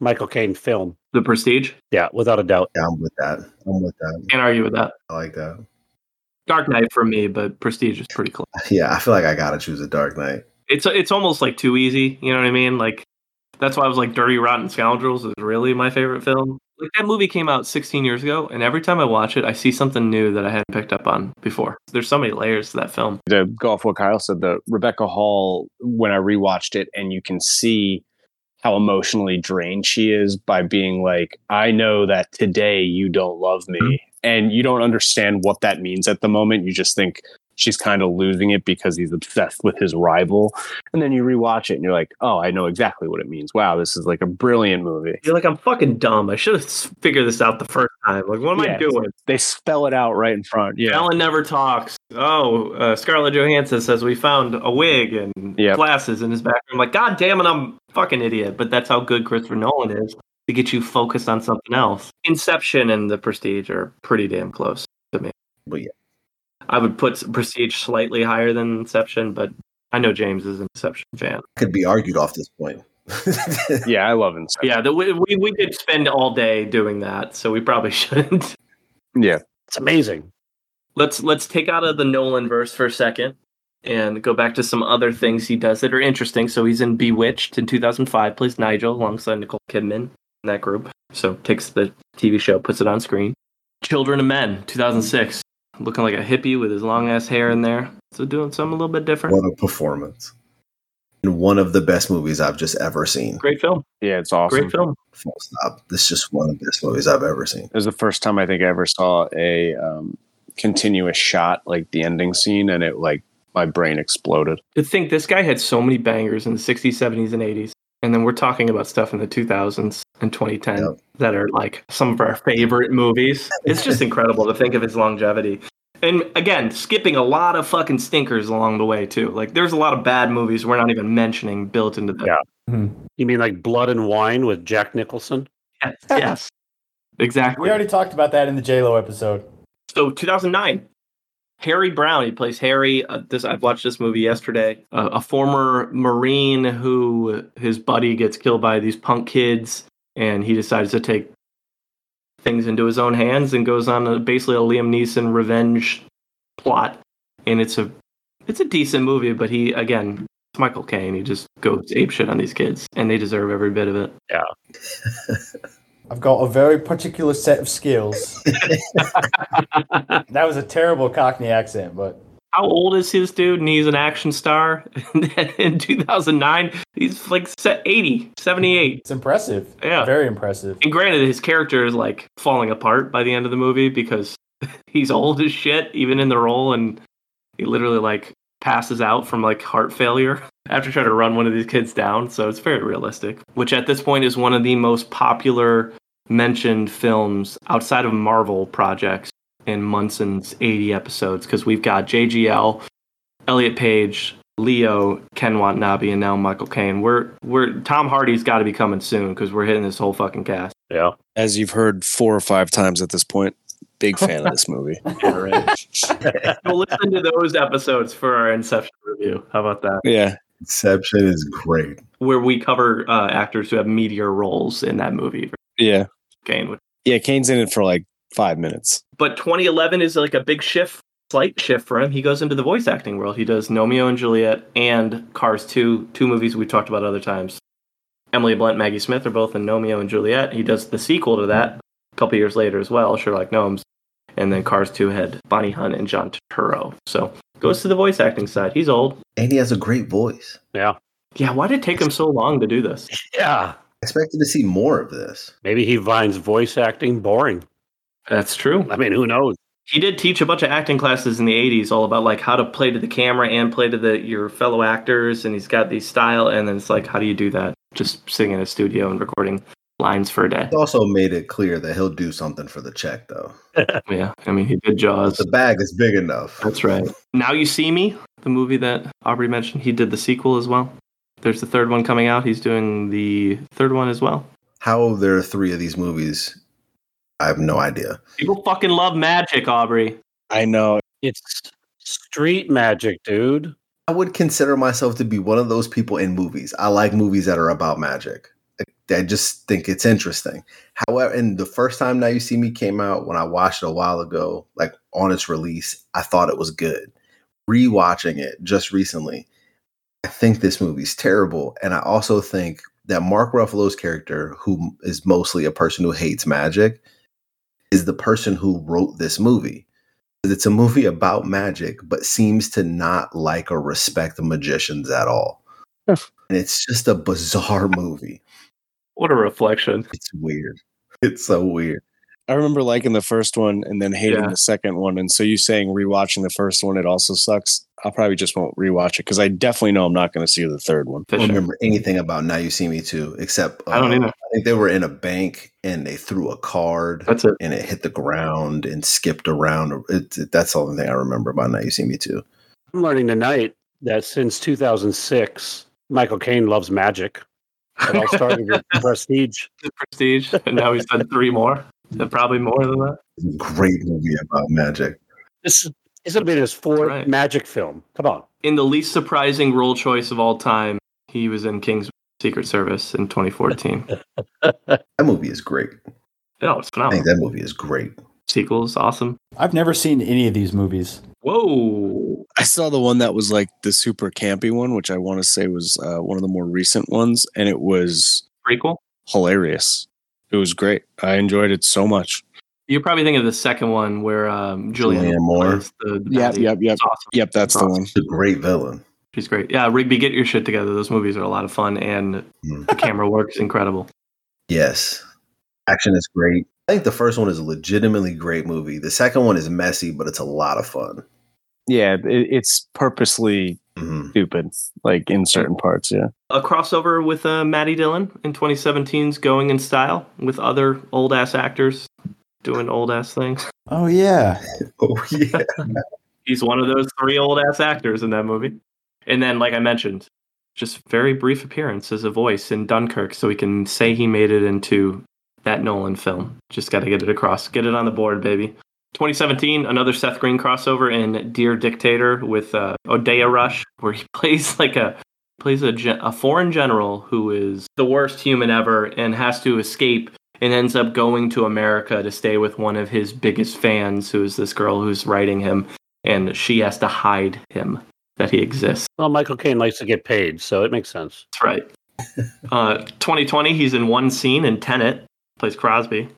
Michael Caine film. The Prestige. Yeah, without a doubt. Yeah, I'm with that. I'm with that. Can't argue with that. I like that. Dark Knight for me, but Prestige is pretty close. Yeah, I feel like I gotta choose a Dark Knight. It's it's almost like too easy. You know what I mean? Like that's why I was like Dirty Rotten Scoundrels is really my favorite film. Like that movie came out 16 years ago, and every time I watch it, I see something new that I hadn't picked up on before. There's so many layers to that film. To go off what Kyle said, the Rebecca Hall, when I rewatched it, and you can see how emotionally drained she is by being like, I know that today you don't love me. Mm-hmm. And you don't understand what that means at the moment. You just think she's kind of losing it because he's obsessed with his rival. And then you rewatch it and you're like, oh, I know exactly what it means. Wow, this is like a brilliant movie. You're like, I'm fucking dumb. I should have figured this out the first time. Like, what am I doing? They spell it out right in front. Yeah. Ellen never talks. Oh, uh, Scarlett Johansson says we found a wig and Yep. glasses in his back. I'm like, God damn it, I'm a fucking idiot. But that's how good Christopher Nolan is to get you focused on something else. Inception and The Prestige are pretty damn close to me. But yeah. I would put Prestige slightly higher than Inception, but I know James is an Inception fan. Could be argued off this point. Yeah, I love Inception. Yeah, the, we, we we could spend all day doing that, so we probably shouldn't. Yeah. It's amazing. let's let's take out of the Nolan verse for a second and go back to some other things he does that are interesting. So he's in Bewitched in 2005, plays Nigel alongside Nicole Kidman in that group. So takes the TV show, puts it on screen. Children of Men, 2006, looking like a hippie with his long ass hair in there. So doing something a little bit different. what a performance. And one of the best movies I've just ever seen. Great film, Yeah, it's awesome. great film. Full stop. This is just one of the best movies I've ever seen. It was the first time I think I ever saw a um, continuous shot, like the ending scene, and it like my brain exploded. To think this guy had so many bangers in the 60s, 70s, and 80s. And then we're talking about stuff in the 2000s and 2010 Yep. that are like some of our favorite movies. It's just incredible to think of his longevity. And again, skipping a lot of fucking stinkers along the way, too. Like, there's a lot of bad movies we're not even mentioning built into the. Yeah. Hmm. You mean like Blood and Wine with Jack Nicholson? Yes. yes. Exactly. We already talked about that in the J Lo episode. So 2009, Harry Brown. He plays Harry. Uh, this I've watched this movie yesterday. Uh, a former Marine who his buddy gets killed by these punk kids, and he decides to take things into his own hands and goes on a, basically a Liam Neeson revenge plot. And it's a it's a decent movie, but he again. It's Michael Caine. He just goes ape shit on these kids, and they deserve every bit of it. I've got a very particular set of skills. that was a terrible Cockney accent, but how old is his dude? And he's an action star. in 2009, he's like 80, 78. it's impressive. Yeah. Very impressive. And granted, his character is like falling apart by the end of the movie because he's old as shit, even in the role. And he literally like passes out from like heart failure after trying to run one of these kids down. So it's very realistic, which at this point is one of the most popular mentioned films outside of Marvel projects in Munson's 80 episodes because we've got JGL, Elliot Page, Leo, Ken Watanabe, and now Michael Caine. We're we're Tom Hardy's got to be coming soon because we're hitting this whole fucking cast. Yeah. As you've heard four or five times at this point, big fan of this movie. Yeah, right. so listen to those episodes for our Inception review. How about that? Yeah. Inception is great. Where we cover uh, actors who have meteor roles in that movie. Yeah. Caine. Yeah. Caine's in it for like five minutes. But 2011 is like a big shift, slight shift for him. He goes into the voice acting world. He does Gnomeo and Juliet and Cars 2, two movies we talked about other times. Emily Blunt, Maggie Smith are both in Gnomeo and Juliet. He does the sequel to that a couple years later as well, Sherlock Gnomes. And then Cars 2 had Bonnie Hunt and John Turturro. So goes to the voice acting side. He's old. And he has a great voice. Yeah. Yeah, why did it take him so long to do this? Yeah. I expected to see more of this. Maybe he finds voice acting boring. That's true. I mean, who knows? He did teach a bunch of acting classes in the 80s all about like how to play to the camera and play to the your fellow actors and he's got these style and then it's like how do you do that? Just sitting in a studio and recording lines for a day. He also made it clear that he'll do something for the check, though. Yeah, I mean he did Jaws. The bag is big enough. That's right. Now You See Me, the movie that Aubrey mentioned, he did the sequel as well. There's the third one coming out. He's doing the third one as well. How there are three of these movies, I have no idea. People fucking love magic, Aubrey. I know. It's street magic, dude. I would consider myself to be one of those people in movies. I like movies that are about magic. I just think it's interesting. However, and the first time Now You See Me came out, when I watched it a while ago, like on its release, I thought it was good. Rewatching it just recently, I think this movie's terrible. And I also think that Mark Ruffalo's character, who is mostly a person who hates magic, is the person who wrote this movie. It's a movie about magic, but seems to not like or respect the magicians at all. and it's just a bizarre movie. What a reflection. It's weird. It's so weird. I remember liking the first one and then hating Yeah. the second one. And so you saying rewatching the first one, it also sucks. I'll probably just won't rewatch it because I definitely know I'm not going to see the third one. I don't remember anything about Now You See Me Too, except I don't uh, either. I think they were in a bank and they threw a card That's it. and it hit the ground and skipped around. It, it- that's the only thing I remember about Now You See Me Too. I'm learning tonight that since 2006, Michael Caine loves magic. It all started with Prestige. The Prestige, and now he's done three more, and probably more than that. Great movie about magic. This this would be his fourth Right. magic film. Come on. In the least surprising role choice of all time, he was in Kingsman Secret Service in 2014. That movie is great. oh, it's phenomenal. I think that movie is great. Sequels, awesome. I've never seen any of these movies. Whoa. I saw the one that was like the super campy one, which I want to say was uh, one of the more recent ones. And it was Prequel? hilarious. It was great. I enjoyed it so much. You're probably thinking of the second one where um, Julianne, Julianne Moore. plays the, the Yep, yep, yep. Awesome. Yep, that's the one. It's a great villain. She's great. Yeah, Rigby, get your shit together. Those movies are a lot of fun, and Mm. the camera work is incredible. Yes. Action is great. I think the first one is a legitimately great movie. The second one is messy, but it's a lot of fun. Yeah, it, it's purposely Mhm. stupid, like in certain parts. Yeah. A crossover with uh, Matt Dillon in 2017's Going in Style with other old ass actors doing old ass things. Oh yeah, Oh, yeah. He's one of those three old ass actors in that movie. And then, like I mentioned, just very brief appearance as a voice in Dunkirk, so we can say he made it into that Nolan film. Just got to get it across, get it on the board, baby. 2017, another Seth Green crossover in Dear Dictator with uh, Odeya Rush, where he plays like a plays a, gen- a foreign general who is the worst human ever and has to escape and ends up going to America to stay with one of his biggest fans, who is this girl who's writing him, and she has to hide him that he exists. Well, Michael Caine likes to get paid, so it makes sense. That's right. uh, 2020, he's in one scene in Tenet, plays Crosby.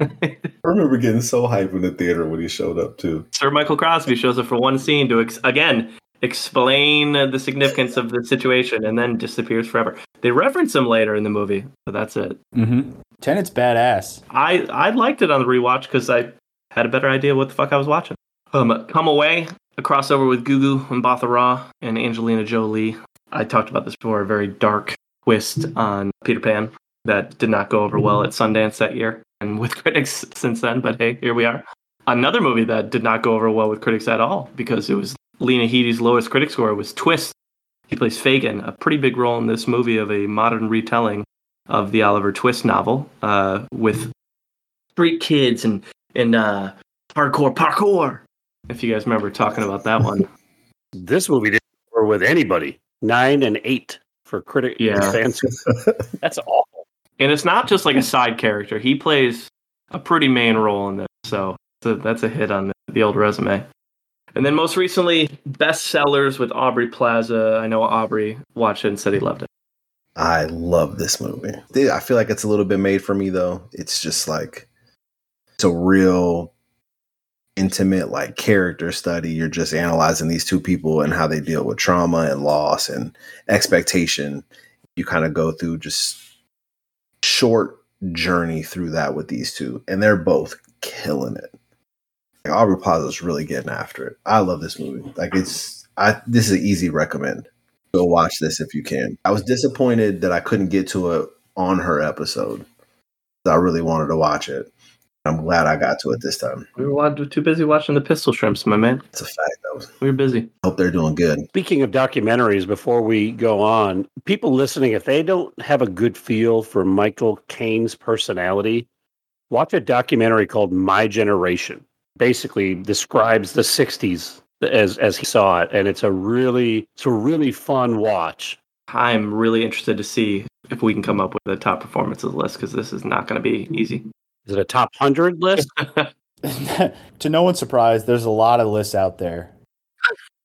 I remember getting so hyped in the theater when he showed up, too. Sir Michael Crosby shows up for one scene to ex- again explain the significance of the situation and then disappears forever. They reference him later in the movie, but that's it. mm-hmm. Tenet's badass. I I liked it on the rewatch because I had a better idea what the fuck I was watching. Um, Come Away, a crossover with Gugu Mbatha-Raw and Angelina Jolie. I talked about this before. A very dark twist on Peter Pan that did not go over well at Sundance that year and with critics since then. But hey, here we are. Another movie that did not go over well with critics at all because it was Lena Headey's lowest critic score was Twist. He plays Fagin, a pretty big role in this movie of a modern retelling of the Oliver Twist novel uh, with street kids and and uh, hardcore parkour. If you guys remember talking about that one, This movie didn't score with anybody. Nine and eight for critic Yeah. fans. That's awful. And it's not just like a side character. He plays a pretty main role in this, so so that's a hit on the, the old resume. And then most recently, bestsellers with Aubrey Plaza. I know Aubrey watched it and said he loved it. I love this movie. I feel like it's a little bit made for me, though. It's just like, it's a real intimate, like, character study. You're just analyzing these two people and how they deal with trauma and loss and expectation. You kind of go through just short journey through that with these two, and they're both killing it. Like, Aubrey Plaza's really getting after it. I love this movie. Like it's, I this is an easy recommend. Go watch this if you can. I was disappointed that I couldn't get to it on her episode. I really wanted to watch it. I'm glad I got to it this time. We were too busy watching the Pistol Shrimps, my man. It's a fact, were busy. Hope they're doing good. Speaking of documentaries, before we go on, people listening, if they don't have a good feel for Michael Caine's personality, watch a documentary called My Generation. Basically describes the 60s as as he saw it. And it's a really it's a really fun watch. I'm really interested to see if we can come up with a top performances list because this is not going to be easy. Is it a top hundred list? to no one's surprise, there's a lot of lists out there.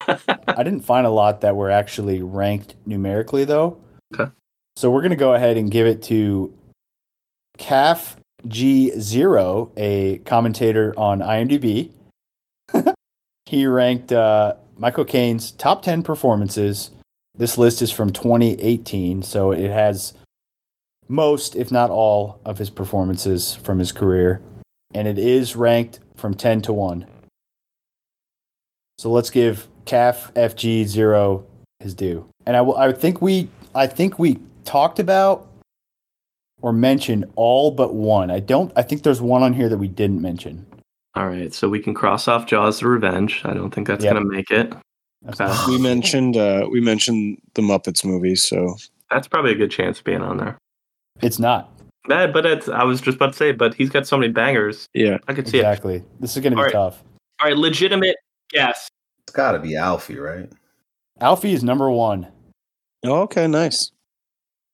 I didn't find a lot that were actually ranked numerically, though. Okay. So we're gonna go ahead and give it to Calf G Zero, a commentator on IMDb. he ranked uh, Michael Caine's top ten performances. This list is from 2018, so it has most, if not all, of his performances from his career, and it is ranked from 10 to 1. So let's give CAF FG 0 is due. And I will I think we I think we talked about or mentioned all but one. I don't I think there's one on here that we didn't mention. All right, so we can cross off Jaws: The Revenge. I don't think that's Yep. gonna make it. Okay. We mentioned uh, we mentioned the Muppets movie, so That's probably a good chance of being on there. It's not. Eh, but it's, I was just about to say, but he's got so many bangers. yeah. I could see it. Exactly. This is going to be All right. tough. All right, legitimate guess. It's got to be Alfie, right? Alfie is number 1. Oh, okay, nice.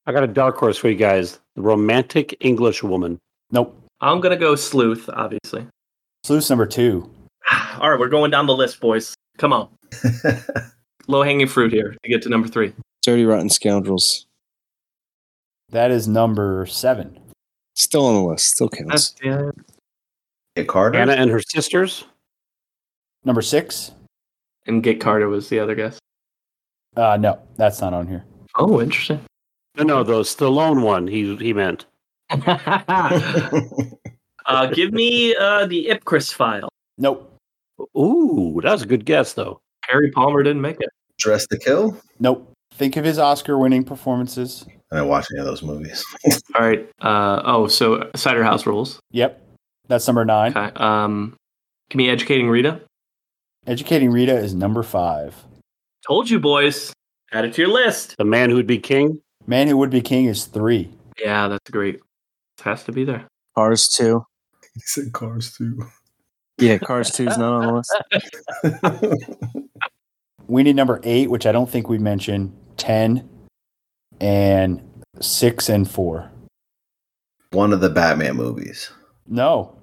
I got a dark horse for you guys. The romantic English woman. Nope. I'm gonna go Sleuth, obviously. Sleuth's number 2. All right, we're going down the list, boys. Come on, low hanging fruit here to get to number three. Dirty Rotten Scoundrels. That is number 7. Still on the list. Still counts. That's yeah. Hey, Carter. Hannah and her sisters. Number 6? And Get Carter was the other guest. Uh no, that's not on here. Oh, interesting. No, no, the Stallone one. He he meant. uh, give me uh, the Ipcress file. Nope. Ooh, that was a good guess though. Harry Palmer didn't make it. Dressed to Kill. Nope. Think of his Oscar winning performances. I didn't watch any of those movies. All right. Uh, oh, so Cider House Rules. Yep. That's number 9. Okay. Um, give me Educating Rita. Educating Rita is number 5. Told you, boys. Add it to your list. The man who'd be king. Man Who Would Be King is 3. Yeah, that's great. It has to be there. Cars 2. he said Cars too. Yeah, Cars 2 is not on the list. We need number 8, which I don't think we mentioned, 10 and 6 and 4. One of the Batman movies. No.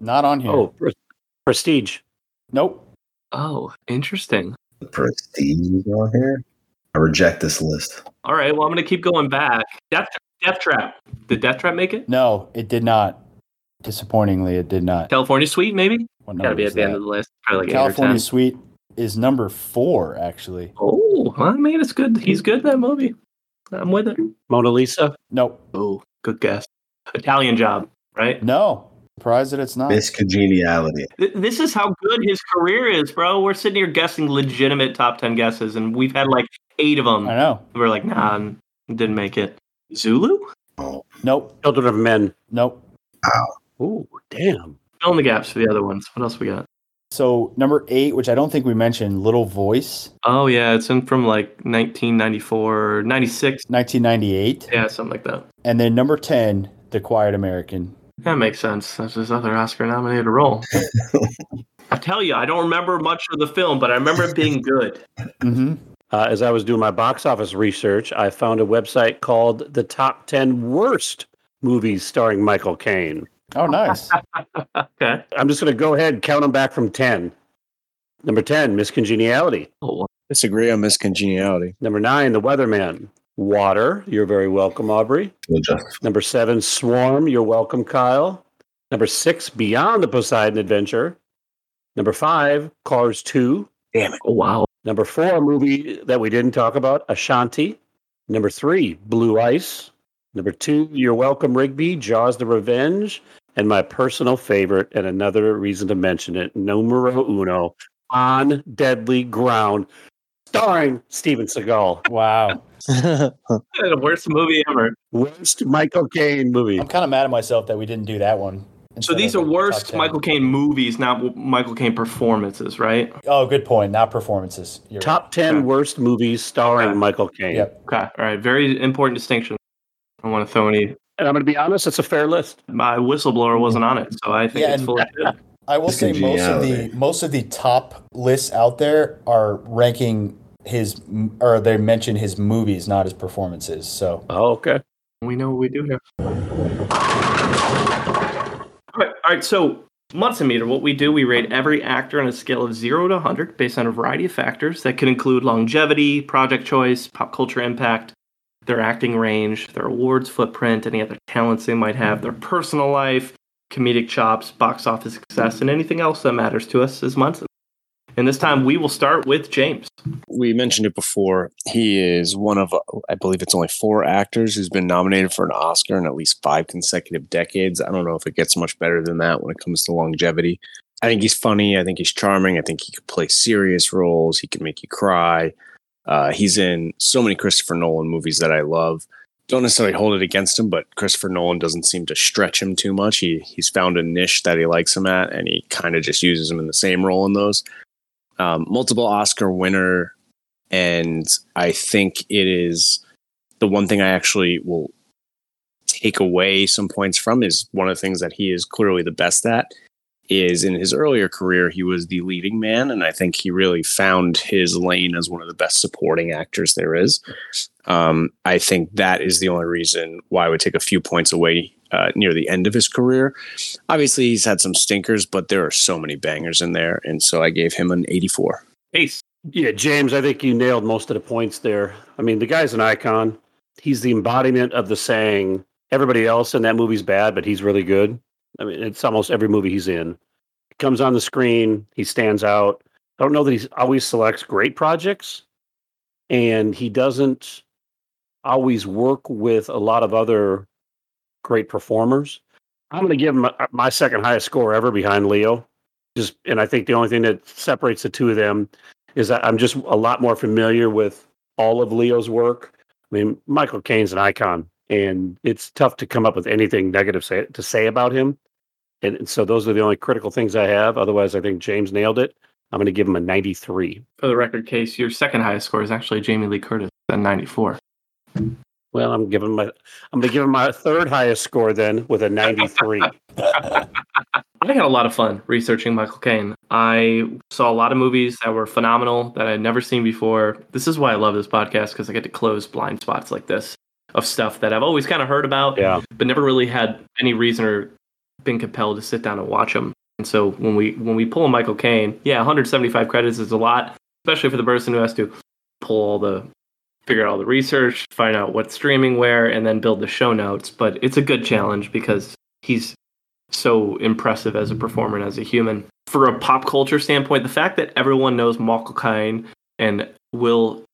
Not on here. Oh, Pre- Prestige. Nope. Oh, interesting. The Prestige on here. I reject this list. All right. Well, I'm going to keep going back. Death, Death Trap. Did Death Trap make it? No, it did not. Disappointingly, it did not. California Suite, maybe? What Got to be at the end of the list. Probably like California eight or 10. Suite is number 4, actually. Oh, well, I mean, it's good. He's good that movie. I'm with it. Mona Lisa. Nope. Oh, good guess. Italian Job, right? No. Surprised that it's not. this Congeniality. This is how good his career is, bro. We're sitting here guessing legitimate top 10 guesses, and we've had like eight of them. I know. We're like, nah, didn't make it. Zulu? Oh, Nope. Children of Men. Nope. Oh. Ooh, damn. Fill in the gaps for the other ones. What else we got? So number 8, which I don't think we mentioned, Little Voice, Oh, yeah, it's in from like 1994, 96. 1998. Yeah, something like that. And then number 10, The Quiet American. That makes sense. That's his other Oscar nominated role. I tell you, I don't remember much of the film, but I remember it being good. hmm Uh, as I was doing my box office research, I found a website called the Top 10 Worst Movies Starring Michael Caine. Oh, nice. Okay. I'm just going to go ahead and count them back from 10. Number 10, Miss Congeniality. Oh, Disagree on Miss Congeniality. Number 9, The Weatherman. Water. You're very welcome, Aubrey. Number 7, Swarm. You're welcome, Kyle. Number 6, Beyond the Poseidon Adventure. Number 5, Cars 2. Damn it. oh wow. Number 4, a movie that we didn't talk about, Ashanti. Number 3, Blue Ice. Number 2, You're Welcome, Rigby, Jaws the Revenge. And my personal favorite, and another reason to mention it, numero uno, On Deadly Ground, starring Steven Seagal. Wow. The worst movie ever. Worst Michael Caine movie. I'm kind of mad at myself that we didn't do that one. So these are the worst Michael Caine movies, not Michael Caine performances, right? Oh, good point. Not performances. You're Top 10 Okay. worst movies starring Okay. Michael right. Caine. Yep. Okay. All right. Very important distinction. I don't want to throw any. And I'm going to be honest, it's a fair list. My whistleblower wasn't on it, so I think Yeah, it's and- fully good. I will say most of the most of the top lists out there are ranking his or they mention his movies, not his performances. So Oh, okay. We know what we do here. All right. All right. So Munson meter. What we do, we rate every actor on a scale of zero to 100 based on a variety of factors that can include longevity, project choice, pop culture impact, their acting range, their awards footprint, any other talents they might have, their personal life, comedic chops, box office success, and anything else that matters to us as Munson. And this time we will start with James. We mentioned it before. He is one of, I believe it's only four actors who's been nominated for an Oscar in at least five consecutive decades. I don't know if it gets much better than that when it comes to longevity. I think he's funny. I think he's charming. I think he could play serious roles. He can make you cry. Uh, he's in so many Christopher Nolan movies that I love. Don't necessarily hold it against him, but Christopher Nolan doesn't seem to stretch him too much. He he's found a niche that he likes him at, and he kind of just uses him in the same role in those. Um, multiple Oscar winner, and I think it is the one thing I actually will take away some points from is one of the things that he is clearly the best at is in his earlier career, he was the leading man, and I think he really found his lane as one of the best supporting actors there is. Um, I think that is the only reason why I would take a few points away uh, near the end of his career. Obviously, he's had some stinkers, but there are so many bangers in there, and so I gave him an 84. Ace. Yeah, James, I think you nailed most of the points there. I mean, the guy's an icon. He's the embodiment of the saying, everybody else in that movie's bad, but he's really good. I mean, it's almost every movie he's in. He comes on the screen, he stands out. I don't know that he always selects great projects, and he doesn't always work with a lot of other great performers. I'm going to give him my second highest score ever behind Leo. Just, and I think the only thing that separates the two of them is that I'm just a lot more familiar with all of Leo's work. I mean, Michael Caine's an icon, and it's tough to come up with anything negative say, to say about him. And so those are the only critical things I have. Otherwise, I think James nailed it. I'm going to give him a 93. For the record case, your second highest score is actually Jamie Lee Curtis at 94. Well, I'm giving my I'm going to give him my third highest score then with a 93. I had a lot of fun researching Michael Caine. I saw a lot of movies that were phenomenal that I had never seen before. This is why I love this podcast because I get to close blind spots like this of stuff that I've always kind of heard about, Yeah. but never really had any reason or been compelled to sit down and watch them. And so when we when we pull a Michael Caine, yeah, 175 credits is a lot, especially for the person who has to pull all the figure out all the research, find out what's streaming where, and then build the show notes. But it's a good challenge because he's so impressive as a performer and as a human. For a pop culture standpoint, the fact that everyone knows Michael and will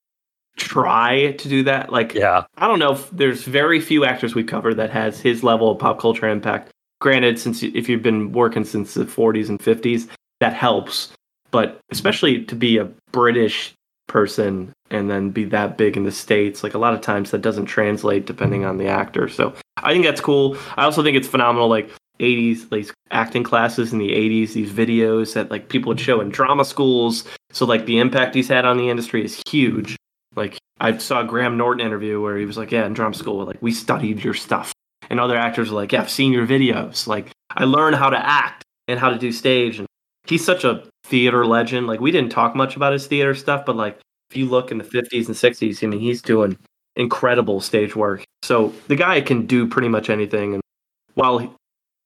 try to do that, like Yeah. I don't know if there's very few actors we cover that has his level of pop culture impact. Granted, since if you've been working since the 40s and 50s, that helps. But especially to be a British person and then be that big in the states, like a lot of times that doesn't translate depending on the actor. So I think that's cool. I also think it's phenomenal, like 80s like acting classes in the 80s, these videos that like people would show in drama schools. So like the impact he's had on the industry is huge. Like I saw Graham Norton interview where he was like, "Yeah, in drama school, like we studied your stuff," and other actors were like, "Yeah, I've seen your videos. Like I learned how to act and how to do stage." And he's such a theater legend. Like we didn't talk much about his theater stuff, but like if you look in the 50s and 60s, I mean, he's doing incredible stage work. So the guy can do pretty much anything. And while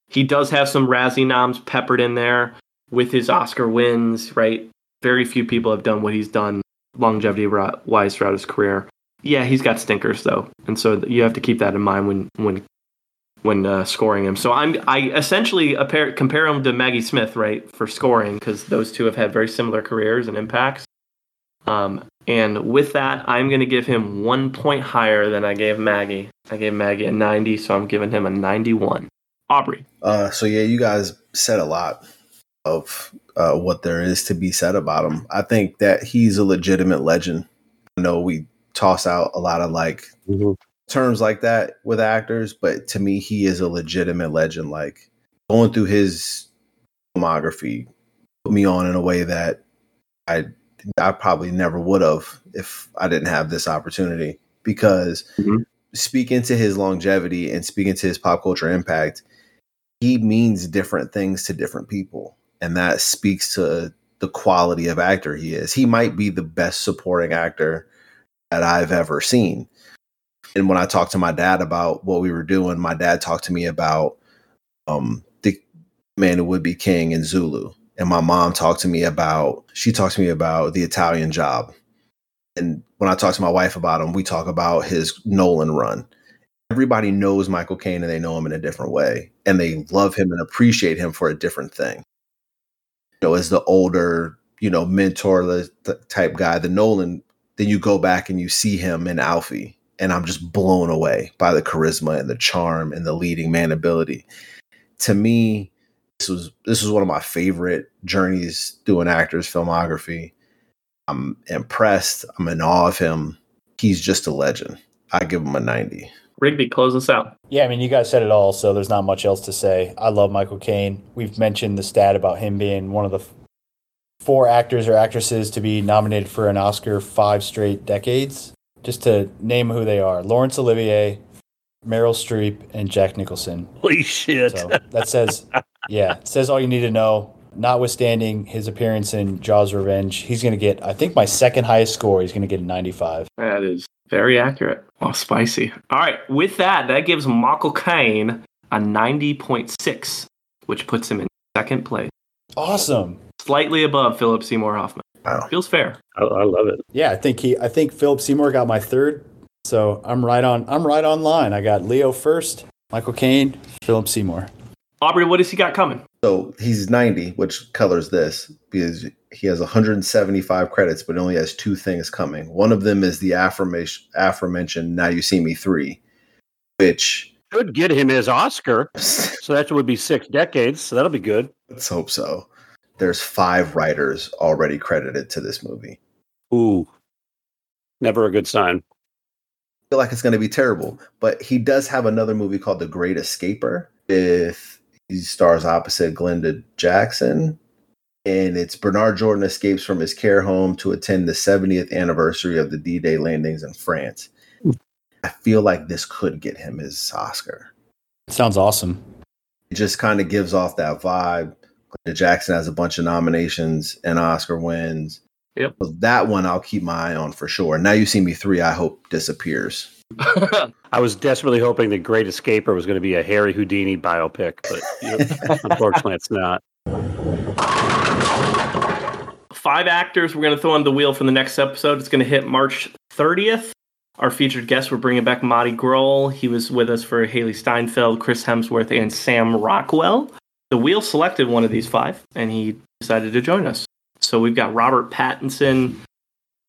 he- does have some Razzie noms peppered in there with his Oscar wins, right? Very few people have done what he's done longevity wise throughout his career. Yeah, he's got stinkers though, and so you have to keep that in mind when when when uh, scoring him. So I'm I essentially appar- compare him to Maggie Smith, right, for scoring because those two have had very similar careers and impacts. Um, and with that, I'm going to give him one point higher than I gave Maggie. I gave Maggie a 90, so I'm giving him a 91. Aubrey. Uh, so yeah, you guys said a lot of uh, what there is to be said about him. I think that he's a legitimate legend. I know we toss out a lot of like Mhm. Terms like that with actors, but to me, he is a legitimate legend. Like going through his filmography put me on in a way that I I probably never would have if I didn't have this opportunity. Because Mhm. speaking to his longevity and speaking to his pop culture impact, he means different things to different people, and that speaks to the quality of actor he is. He might be the best supporting actor that I've ever seen. And when I talked to my dad about what we were doing, my dad talked to me about um, the man who would be king in Zulu. And my mom talked to me about, she talked to me about the Italian job. And when I talk to my wife about him, we talk about his Nolan run. Everybody knows Michael Caine and they know him in a different way. And they love him and appreciate him for a different thing. You know, as the older, you know, mentor type guy, the Nolan, then you go back and you see him in Alfie. And I'm just blown away by the charisma and the charm and the leading man ability. To me, this was this was one of my favorite journeys through an actor's filmography. I'm impressed. I'm in awe of him. He's just a legend. I give him a 90. Rigby, close us out. Yeah, I mean, you guys said it all, so there's not much else to say. I love Michael Caine. We've mentioned the stat about him being one of the four actors or actresses to be nominated for an Oscar five straight decades. Just to name who they are Laurence Olivier, Meryl Streep, and Jack Nicholson. Holy shit. So that says, yeah, it says all you need to know. Notwithstanding his appearance in Jaws Revenge, he's going to get, I think, my second highest score. He's going to get a 95. That is very accurate. Oh, spicy. All right. With that, that gives Michael Caine a 90.6, which puts him in second place, Awesome. slightly above Philip Seymour Hoffman. Wow. Feels fair. I, I love it. Yeah, I think he. I think Philip Seymour got my third. So I'm right on. I'm right on line. I got Leo first, Michael Caine, Philip Seymour. Aubrey, what has he got coming? So he's 90, which colors this because he has 175 credits, but only has two things coming. One of them is the affirmation, aforementioned Now You See Me 3, which Could get him his Oscar. So that would be six decades. So that'll be good. let's hope so. There's five writers already credited to this movie. Ooh. Never a good sign. I feel like it's going to be terrible, but he does have another movie called The Great Escaper. If he stars opposite Glenda Jackson, and it's Bernard Jordan escapes from his care home to attend the 70th anniversary of the D-Day landings in France. Hmm. I feel like this could get him his Oscar. Sounds awesome. It just kind of gives off that vibe. Glenda Jackson has a bunch of nominations and Oscar wins. Yep. So that one I'll keep my eye on for sure. Now you see me three, I hope disappears. I was desperately hoping the Great Escaper was going to be a Harry Houdini biopic, but you know, unfortunately, it's not. Five actors we're going to throw on the wheel for the next episode. It's going to hit March 30th. Our featured guest, we're bringing back Monty Grohl. He was with us for Hailee Steinfeld, Chris Hemsworth, and Sam Rockwell. The wheel selected one of these five, and he decided to join us. So we've got Robert Pattinson,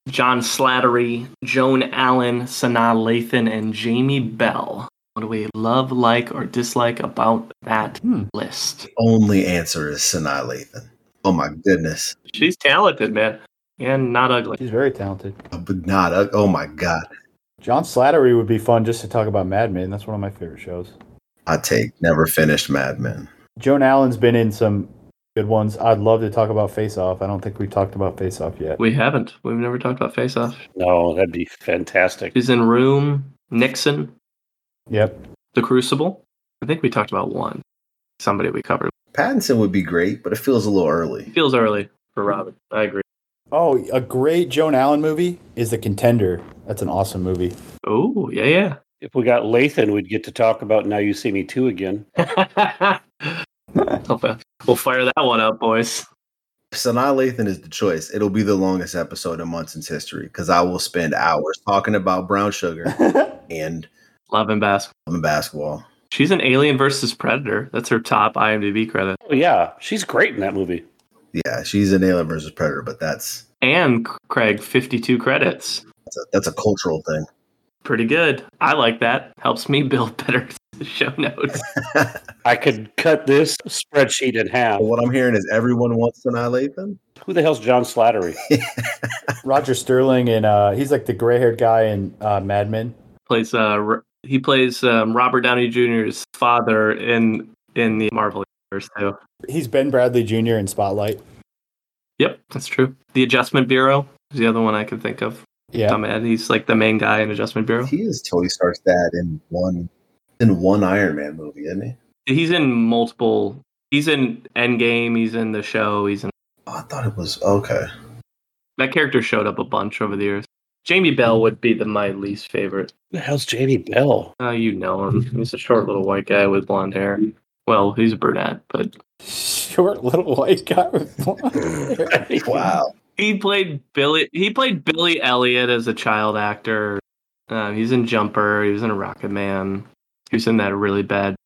John Slattery, Joan Allen, Sanaa Lathan, and Jamie Bell. What do we love, like, or dislike about that Hmm. list? Only answer is Sanaa Lathan. Oh my goodness. She's talented, man, and not ugly. She's very talented. But not, uh, oh my God. John Slattery would be fun just to talk about Mad Men. That's one of my favorite shows. I take never finished Mad Men. Joan Allen's been in some good ones. I'd love to talk about Face Off. I don't think we've talked about Face Off yet. We haven't. We've never talked about Face Off. No, that'd be fantastic. She's in Room, Nixon, Yep. The Crucible. I think we talked about one. Somebody we covered. Pattinson would be great, but it feels a little early. Feels early for Robin. I agree. Oh, a great Joan Allen movie is The Contender. That's an awesome movie. Oh, yeah, yeah. If we got Lathan, we'd get to talk about Now You See Me 2 again. yeah. Okay. we'll fire that one up, boys. Sanaa Lathan is the choice. It'll be the longest episode in Munson's history because I will spend hours talking about brown sugar and Love and basketball. basketball. She's an Alien versus Predator. That's her top IMDb credit. Oh, yeah. She's great in that movie. Yeah, she's an alien versus predator, but that's And Craig, 52 credits. that's a, that's a cultural thing. Pretty good. I like that. Helps me build better show notes. I could cut this spreadsheet in half. But what I'm hearing is everyone wants Sanaa Lathan. Who the hell's John Slattery? Roger Sterling and uh, he's like the gray haired guy in uh, Mad Men. plays uh he plays um, Robert Downey Jr.'s father in in the Marvel universe too. He's Ben Bradlee Jr. in Spotlight. Yep, that's true. The Adjustment Bureau is the other one I can think of. Yeah. Tom Ed, he's like the main guy in Adjustment Bureau. He is Tony Stark's dad in one in one Iron Man movie, isn't he? He's in multiple. He's in Endgame. He's in the show. He's in Oh, I thought it was okay. that character showed up a bunch over the years. Jamie Bell would be the my least favorite. Who the hell's Jamie Bell? Uh, you know him. He's a short little white guy with blonde hair. Well, he's a brunette, but Short little white guy with blonde hair. Wow. He played Billy. He played Billy Elliot as a child actor. Uh, he's in Jumper. He was in a Rocketman. He was in that really bad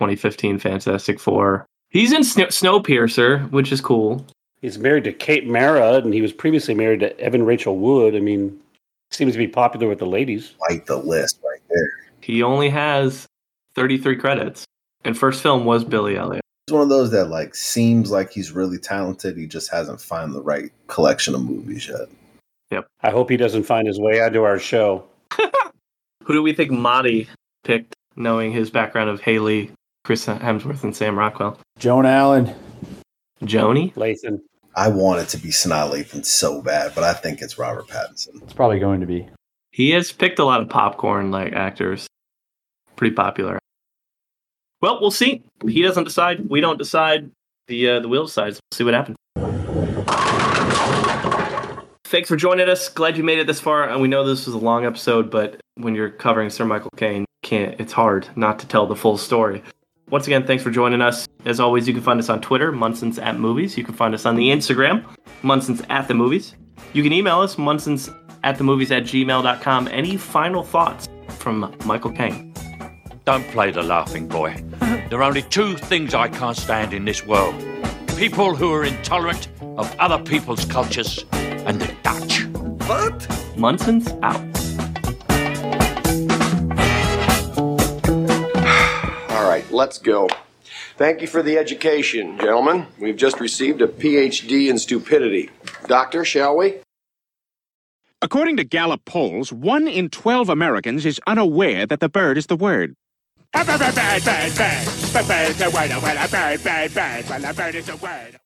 2015 Fantastic Four. He's in Snow- Snowpiercer, which is cool. He's married to Kate Mara, and he was previously married to Evan Rachel Wood. I mean, seems to be popular with the ladies. Like the list right there. He only has 33 credits, and first film was Billy Elliot. He's one of those that like seems like he's really talented. He just hasn't found the right collection of movies yet. Yep. I hope he doesn't find his way onto our show. Who do we think Marty picked, knowing his background of Haley, Chris Hemsworth, and Sam Rockwell? Joan Allen. Joni? Lathan. I want it to be Sanaa Lathan so bad, but I think it's Robert Pattinson. It's probably going to be. He has picked a lot of popcorn like actors. Pretty popular. Well, we'll see. He doesn't decide. We don't decide. The uh, the wheel decides. We'll see what happens. Thanks for joining us. Glad you made it this far. And we know this was a long episode, but when you're covering Sir Michael Caine, can't it's hard not to tell the full story. Once again, thanks for joining us. As always, you can find us on Twitter, Munson's at Movies. You can find us on the Instagram, Munson's at the Movies. You can email us, Munson's at the movies at gmail.com. Any final thoughts from Michael Caine? Don't play the laughing boy. There are only two things I can't stand in this world people who are intolerant of other people's cultures and the Dutch. What? Munson's out. Let's go. Thank you for the education, gentlemen. We've just received a PhD in stupidity. Doctor, shall we? According to Gallup polls, one in 12 Americans is unaware that the bird is the word. Bird, bird, bird, bird, bird, bird, bird, bird, bird, bird, bird, bird, bird, bird, bird, bird is the word.